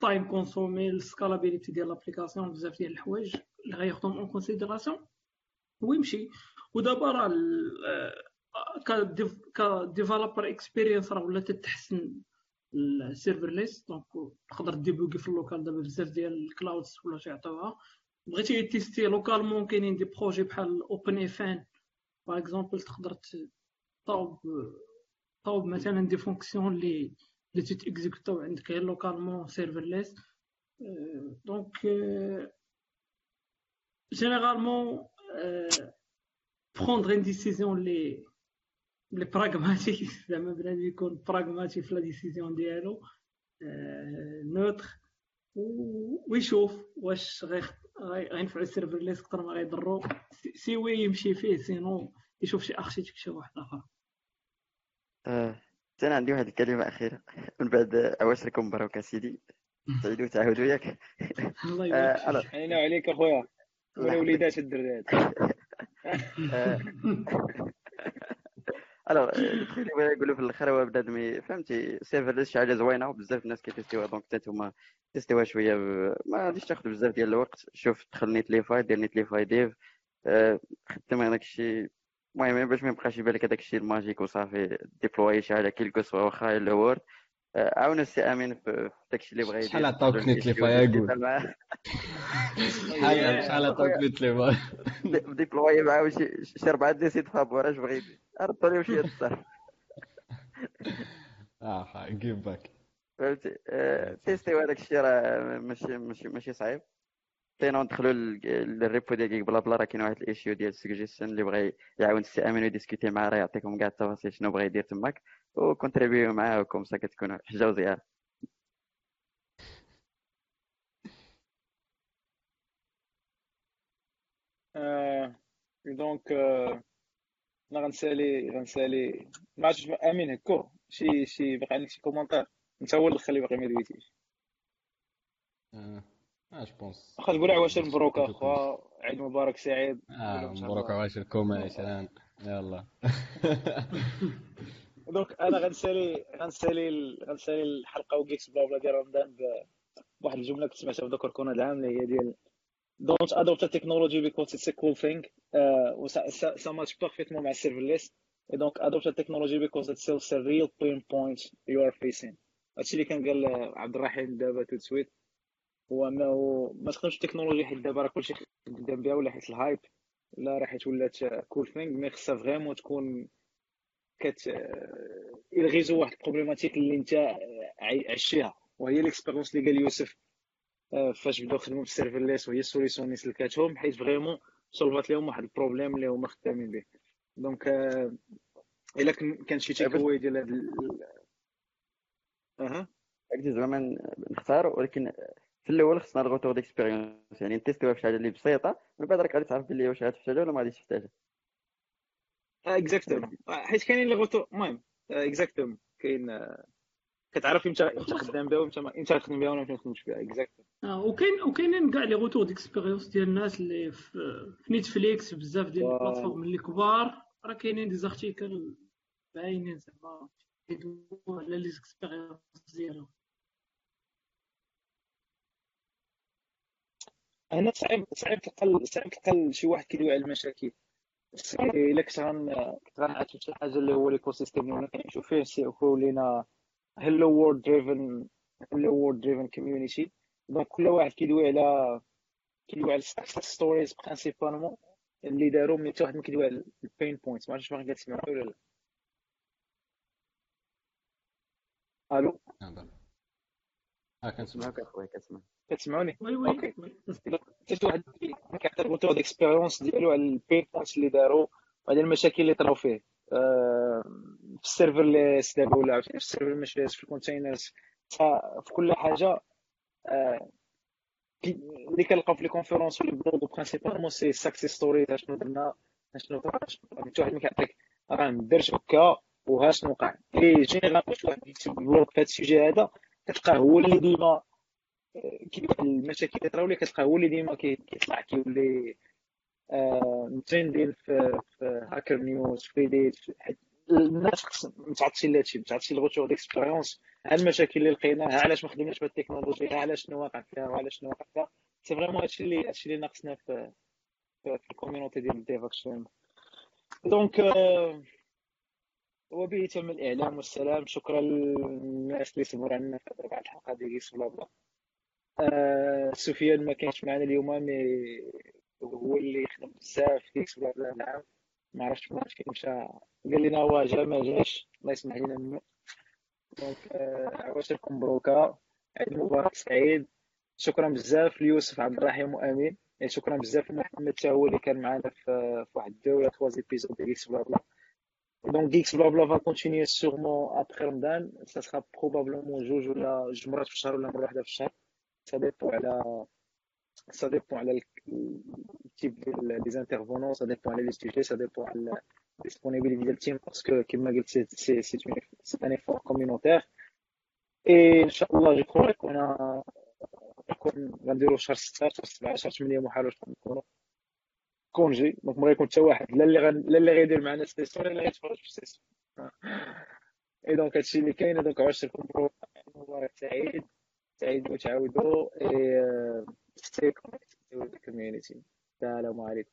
time consuming ال scalabilité ديال l'application بزاف ديال الحوايج اللي غياخذهم en considération ويمشي. ودابا راه ك developer experience راه ولا تتحسن ال serverless donc تقدر débugger في ال local دابا بزاف ديال ال clouds ولا تيعطيوها بغيتي tester localement كاينين des projets بحال OpenFaaS par exemple تقدر t'as t'as مثلا des fonctions اللي اللي تيت exécuter او عندك غير localement serverless. Donc généralement prendre une décision les les pragmatique زعما بنادم يكون pragmatique في la décision ديالو notre ويشوف واش غينفعو ال serverless أكثر ما غيضرو si يمشي فيه sinon يشوف شي architecture واحد اخر آه. أنا عندي واحد الكلمة اخيره من بعد عواشركم مبروك سيدي تعيدوا تعاودوا ياك الله يبارك عينا عليك أخويا. ولا وليدات الدردات. الوغ اللي بغا يقولوا في الآخر هو بنادم. فهمتي؟ سيرفرليس شي حاجة زوينة؟ وبزاف الناس كيتيستيوها دونك حتى نتوما تيستيوها شوية. ما غاديش تاخذ بزاف ديال الوقت. شوف دخل نيت لي فاي دير نيت لي فاي ديف خدم هذاك الشيء المهم باش ما يبقاش يبان لك هذاك الشيء الماجيك وصافي ديبلوي شي حاجة كيلكو سوا واخا إلا وورد. عاونوا السي أمين في داكشي اللي بغا يدير. شحال عطاوك نيت لي فايقول شحال شحال عطاوك نيت لي فاي ديبلوي معاه شي شي اربعه دي سيت فابور اش بغا يدير؟ ردوا لهم شي الصح آه جيف باك فهمتي؟ تيستيو هذاك الشيء راه ماشي ماشي ماشي صعيب. تينا ندخلوا للريبو ديال جيك بلا بلا راه كاين واحد الايشيو ديال السجيشن اللي بغى يعاون السي امين ويديسكوتي معاه راه يعطيكم كاع التفاصيل شنو بغى يدير تماك وكونتريبيو معاه وكم سا كتكون حجة وزيارة. دونك أنا غنسالي غنسالي ما عرفتش امين هكو شي شي باقي عندك شي كومونتير انت هو الاخ اللي باقي ما دويتيش جو بونس واخا تقول عواشر مبروك اخويا عيد مبارك سعيد. آه مبروك عواشركم عشان يلا. Donc أنا غنسالي غنسالي غنسالي الحلقة Geeks بلا بلا ديال رمضان بواحد الجملة كنت سمعتها في ذكر كورونا العام اللي هي ديال a technology because it's a cool thing. uh, ça, ça marche parfaitement مع donc adopt a technology because it solves a real pain point you are facing. هادشي اللي كان قال عبد الرحيم دابا tout de suite. هو انه ما تخدمش التكنولوجيا حيت دابا راه كلشي خدام بها ولا حيت ال hype لا راه حيت ولات cool thing mais خصها vraiment تكون كت الغيزو واحد ال problématique اللي انت عشتيها وهي l'expérience اللي قال يوسف. آه، فاش بداو خدموا بال serverless وهي ال solution اللي سلكاتهم حيت vraiment solve ات لهم واحد ال problème اللي هما خدامين به. donc آه، إلا كان شي تيك اواي ديال هاد أها؟ زعما نختار ولكن في الأول خصنا ال retour d'expérience يعني ن tester وها في حاجة اللي بسيطة من بعد راك غادي تعرف بلي واش غتحتاجها ولا ما غاديش تحتاجها. اكزاكتوم حيت كاينين les retours المهم exactement كاين كتعرف إمتى إمتى خدام بها وامتى إمتى نخدم بها ولا ما نخدمش بها اكزاكتوم آه وكاين وكاينين كاع les retours d'expérience ديال الناس اللي في, في Netflix بزاف ديال ال plateformes اللي كبار راه كاينين des articles باينين زعما على les expériences ديالهم. هنا صعيب صعيب تلقى صعيب تلقى شي واحد كيدوي على المشاكل. إلا كنت غن كنت غنعطي شي حاجة اللي هو l'écosystème اللي كنشوف فيه c'est هو لينا hello world driven hello world driven community donc كل واحد كيدوي على كيدوي على stories principalement اللي داروا ملي حتى واحد كيدوي على ال pain point ما عرفتش باغي كتسمعوا ولا لا. ألو؟ آه كنسمعك اخويا كنسمع كتسمعوني oui oui. حتى واحد كيعطي ال retour d'expérience ديالو على ال pain اللي داروا وعلى المشاكل اللي طراو فيه. آه، في ال serverless دابا ولا في ال server مش في ال containers في كل حاجة آه، اللي كنلقاو في les conférences في ال blogs principalement c'est success story شنو درنا شنو وقع شي واحد ما كيعطيك راه درت هكا وها شنو وقع. Et généralement شي واحد يكتب blog في هذا ال sujet هذا كتلقاه هو اللي ديما كي المشاكل اللي طراو ليه كتلقاه هو اللي ديما كيطلع كيولي م trending في في Hacker News في ديت الناس ما تعطيش لهادشي ما تعطيش ال retour d'expérience على المشاكل اللي لقيناها علاش ما خدمناش بالتكنولوجيا علاش شنو واقع فيها وعلاش شنو واقع فيها. C'est vraiment هادشي اللي هادشي اللي ناقصنا في في ال community ديال ال dev action donc وبه تم الإعلام والسلام. شكرا للناس اللي صبروا عنا في أربع الحلقات ديال بلا بلا آه سفيان ما كانش معنا اليوم mais هو اللي يخدم بزاف في بلا بلا العام ما عرفتش ما فين مشى. قال لنا هو جا ما جاش. الله يسمح لنا منه. Donc آه عواشركم مبروكة. عيد مبارك سعيد. شكرا بزاف ليوسف عبد الرحيم وأمين. يعني شكرا بزاف لمحمد حتى هو اللي كان معنا في واحد deux ولا trois épisodes ديال Blabla Donc Geeks Blabla va continuer sûrement après Ramadan. Ça sera probablement جوج ولا جوج مرات في الشهر ولا مرة واحدة في الشهر. Ça dépend على ça dépend على ال type ديال les intervenants ça dépend على les sujets ça dépend على disponibilité ديال ال team parce que كيما قلت c'est c'est c'est un effort communautaire et ان شاء الله je crois يكون يكون غنديرو شهر 6 شهر 7 شهر 8 محاولة نكونو congé donc ما غيكون حتى واحد. لا اللي. لا اللي غيدير معنا cette session لا اللي غيتفرج في cette session et donc هادشي اللي كاين donc عواشركم مبارك سعيد؟ سعيد وتعاودوا إي ستي كوميونيتي السلام عليكم.